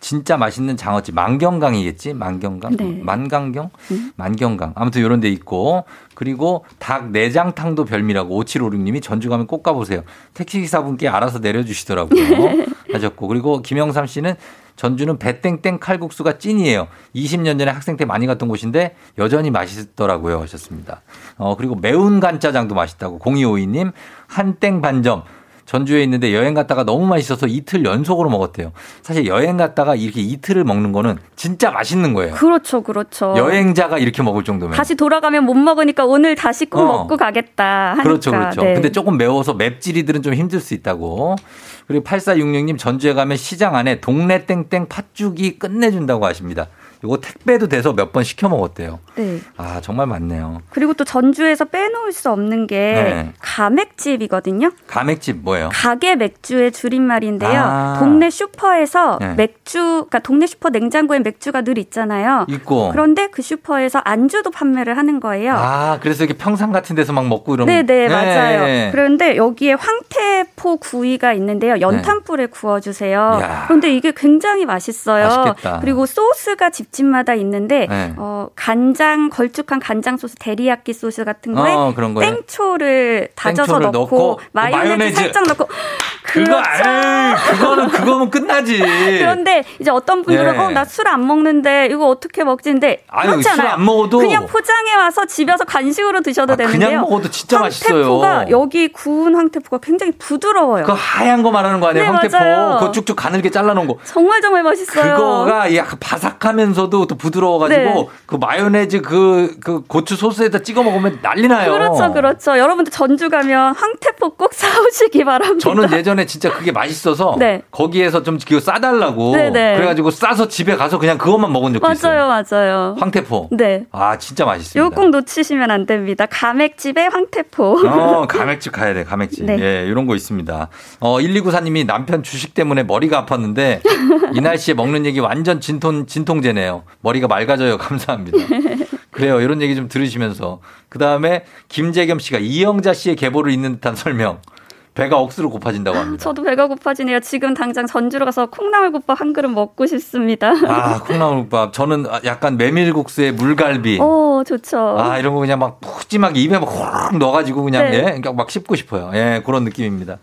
Speaker 1: 진짜 맛있는 장어집. 만경강이겠지? 만경강?
Speaker 13: 네.
Speaker 1: 만강경? 만경강. 아무튼 이런 데 있고. 그리고 닭 내장탕도 별미라고 5756님이 전주 가면 꼭 가보세요. 택시기사분께 알아서 내려주시더라고요. 하셨고. 그리고 김영삼 씨는 전주는 배땡땡 칼국수가 찐이에요. 20년 전에 학생 때 많이 갔던 곳인데 여전히 맛있더라고요. 하셨습니다. 어 그리고 매운 간짜장도 맛있다고 0252님. 한땡 반점 전주에 있는데 여행 갔다가 너무 맛있어서 이틀 연속으로 먹었대요. 사실 여행 갔다가 이렇게 이틀을 먹는 거는 진짜 맛있는 거예요.
Speaker 13: 그렇죠, 그렇죠.
Speaker 1: 여행자가 이렇게 먹을 정도면.
Speaker 13: 다시 돌아가면 못 먹으니까 오늘 다시 꼭
Speaker 1: 어.
Speaker 13: 먹고 가겠다 하니까.
Speaker 1: 그렇죠, 그렇죠.
Speaker 13: 네.
Speaker 1: 근데 조금 매워서 맵찔이들은 좀 힘들 수 있다고. 그리고 8466님 전주에 가면 시장 안에 동네 땡땡 팥죽이 끝내준다고 하십니다. 요거 택배도 돼서 몇 번 시켜 먹었대요.
Speaker 13: 네.
Speaker 1: 아, 정말 많네요.
Speaker 13: 그리고 또 전주에서 빼놓을 수 없는 게
Speaker 1: 네.
Speaker 13: 가맥집이거든요.
Speaker 1: 가맥집 뭐예요?
Speaker 13: 가게 맥주의 줄임말인데요.
Speaker 1: 아.
Speaker 13: 동네 슈퍼에서
Speaker 1: 네.
Speaker 13: 맥주, 그러니까 동네 슈퍼 냉장고에 맥주가 늘 있잖아요.
Speaker 1: 있고.
Speaker 13: 그런데 그 슈퍼에서 안주도 판매를 하는 거예요.
Speaker 1: 아, 그래서 이렇게 평상 같은 데서 막 먹고 이런
Speaker 13: 네네
Speaker 1: 거.
Speaker 13: 맞아요.
Speaker 1: 네.
Speaker 13: 그런데 여기에 황태포 구이가 있는데요. 연탄불에 구워주세요.
Speaker 1: 이야.
Speaker 13: 그런데 이게 굉장히 맛있어요.
Speaker 1: 맛있겠다.
Speaker 13: 그리고 소스가 집 집마다 있는데
Speaker 1: 네.
Speaker 13: 어, 간장 걸쭉한 간장 소스, 데리야끼 소스 같은 거에
Speaker 1: 어,
Speaker 13: 땡초를 다져서 넣고,
Speaker 1: 넣고,
Speaker 13: 마요네즈,
Speaker 1: 마요네즈.
Speaker 13: 살짝 넣고
Speaker 1: 그거
Speaker 13: 그렇죠.
Speaker 1: 그거는 그거면 끝나지.
Speaker 13: 그런데 이제 어떤 분들은
Speaker 1: 예.
Speaker 13: 어나 술 안 먹는데 이거 어떻게 먹지인데
Speaker 1: 아유,
Speaker 13: 그렇지
Speaker 1: 술안
Speaker 13: 않아요.
Speaker 1: 먹어도
Speaker 13: 그냥 포장해 와서 집에서 간식으로 드셔도
Speaker 1: 아,
Speaker 13: 되는데요.
Speaker 1: 그냥 먹어도 진짜
Speaker 13: 황태포가
Speaker 1: 맛있어요.
Speaker 13: 여기 구운 황태포가 굉장히 부드러워요.
Speaker 1: 그 하얀 거 말하는 거 아니에요?
Speaker 13: 네,
Speaker 1: 황태포.
Speaker 13: 맞아요.
Speaker 1: 그거 쭉쭉 가늘게 잘라놓은 거.
Speaker 13: 정말 정말 맛있어요.
Speaker 1: 그거가 약간 바삭하면서 도 또 부드러워가지고
Speaker 13: 네.
Speaker 1: 그 마요네즈 그, 그 고추 소스에다 찍어 먹으면 난리 나요.
Speaker 13: 그렇죠, 그렇죠. 여러분들 전주 가면 황태포 꼭 사오시기 바랍니다.
Speaker 1: 저는 예전에 진짜 그게 맛있어서
Speaker 13: 네.
Speaker 1: 거기에서 좀 그거 싸달라고
Speaker 13: 네네.
Speaker 1: 그래가지고 싸서 집에 가서 그냥 그것만 먹은 적도 있어요.
Speaker 13: 맞아요, 맞아요.
Speaker 1: 황태포.
Speaker 13: 네.
Speaker 1: 아 진짜 맛있습니다.
Speaker 13: 요거 꼭 놓치시면 안 됩니다. 가맥집의 황태포.
Speaker 1: 어, 가맥집 가야 돼, 가맥집.
Speaker 13: 네.
Speaker 1: 예, 이런 거 있습니다. 어, 1294님이 남편 주식 때문에 머리가 아팠는데, 이 날씨에 먹는 얘기 완전 진통, 진통제네요. 머리가 맑아져요. 감사합니다. 그래요. 이런 얘기 좀 들으시면서. 그 다음에 김재겸 씨가 이영자 씨의 계보를 잇는 듯한 설명. 배가 억수로 고파진다고 합니다.
Speaker 13: 저도 배가 고파지네요. 지금 당장 전주로 가서 콩나물국밥 한 그릇 먹고 싶습니다.
Speaker 1: 아, 콩나물국밥. 저는 약간 메밀국수에 물갈비.
Speaker 13: 오, 좋죠.
Speaker 1: 아, 이런 거 그냥 막 푸짐하게 입에 막 호락 넣어가지고 그냥,
Speaker 13: 네.
Speaker 1: 예, 그러니까 막 씹고 싶어요. 예, 그런 느낌입니다.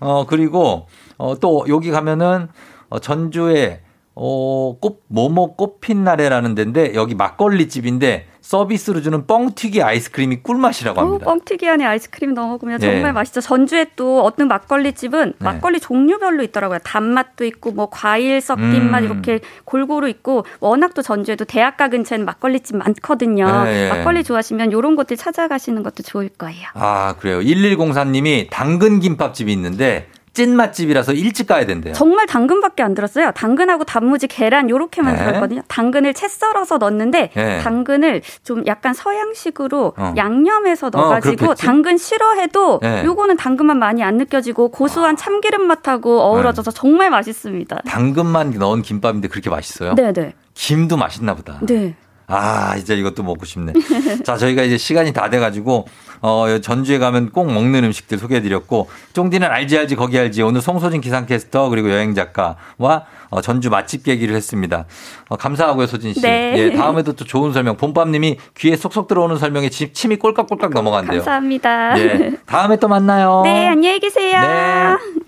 Speaker 1: 어, 그리고, 어, 또 여기 가면은, 어, 전주에, 어, 꽃, 모모 꽃핀나래라는 데인데, 여기 막걸리 집인데, 서비스로 주는 뻥튀기 아이스크림이 꿀맛이라고
Speaker 13: 오,
Speaker 1: 합니다.
Speaker 13: 뻥튀기 안에 아이스크림 넣어 먹으면
Speaker 1: 네.
Speaker 13: 정말 맛있죠. 전주에 또 어떤 막걸리 집은
Speaker 1: 네.
Speaker 13: 막걸리 종류별로 있더라고요. 단맛도 있고 뭐 과일 섞인
Speaker 1: 음.
Speaker 13: 맛 이렇게 골고루 있고 워낙 또 전주에도 대학가 근처에는 막걸리 집 많거든요.
Speaker 1: 네, 예.
Speaker 13: 막걸리 좋아하시면 이런 곳들 찾아가시는 것도 좋을 거예요.
Speaker 1: 아, 그래요. 1104님이 당근 김밥집이 있는데, 찐 맛집이라서 일찍 가야 된대요.
Speaker 13: 정말 당근밖에 안 들었어요. 당근하고 단무지, 계란 요렇게만
Speaker 1: 네.
Speaker 13: 들었거든요. 당근을 채 썰어서 넣는데
Speaker 1: 네.
Speaker 13: 당근을 좀 약간 서양식으로
Speaker 1: 어.
Speaker 13: 양념해서 넣어가지고
Speaker 1: 그렇겠지.
Speaker 13: 당근 싫어해도
Speaker 1: 네.
Speaker 13: 요거는 당근만 많이 안 느껴지고 고소한 참기름 맛하고 어우러져서 정말 맛있습니다.
Speaker 1: 당근만 넣은 김밥인데 그렇게 맛있어요?
Speaker 13: 네네.
Speaker 1: 김도 맛있나 보다.
Speaker 13: 네.
Speaker 1: 아, 이제 이것도 먹고 싶네. 자, 저희가 이제 시간이 다 돼가지고, 어, 전주에 가면 꼭 먹는 음식들 소개해드렸고, 쫑디는 알지 알지 거기 알지. 오늘 송소진 기상캐스터 그리고 여행작가와 어, 전주 맛집 얘기를 했습니다. 어, 감사하고요, 소진 씨.
Speaker 13: 네.
Speaker 1: 예, 다음에도 또 좋은 설명. 봄밤님이 귀에 쏙쏙 들어오는 설명에 침- 침이 꼴깍꼴깍 넘어간대요.
Speaker 13: 감사합니다.
Speaker 1: 예, 다음에 또 만나요.
Speaker 13: 네, 안녕히 계세요.
Speaker 1: 네.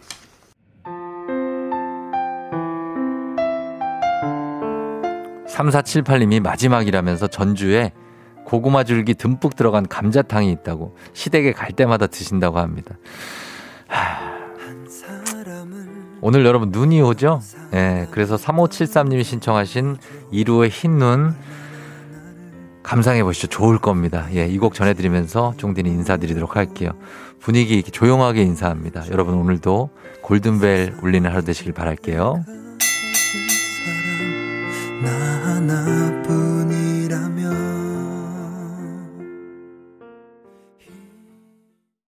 Speaker 1: 3478님이 마지막이라면서 전주에 고구마 줄기 듬뿍 들어간 감자탕이 있다고 시댁에 갈 때마다 드신다고 합니다. 하... 오늘 여러분 눈이 오죠? 예, 그래서 3573님이 신청하신 이루의 흰 눈 감상해 보시죠. 좋을 겁니다. 예, 이 곡 전해드리면서 종디는 인사드리도록 할게요. 분위기 이렇게 조용하게 인사합니다. 여러분 오늘도 골든벨 울리는 하루 되시길 바랄게요.
Speaker 14: 나 하나뿐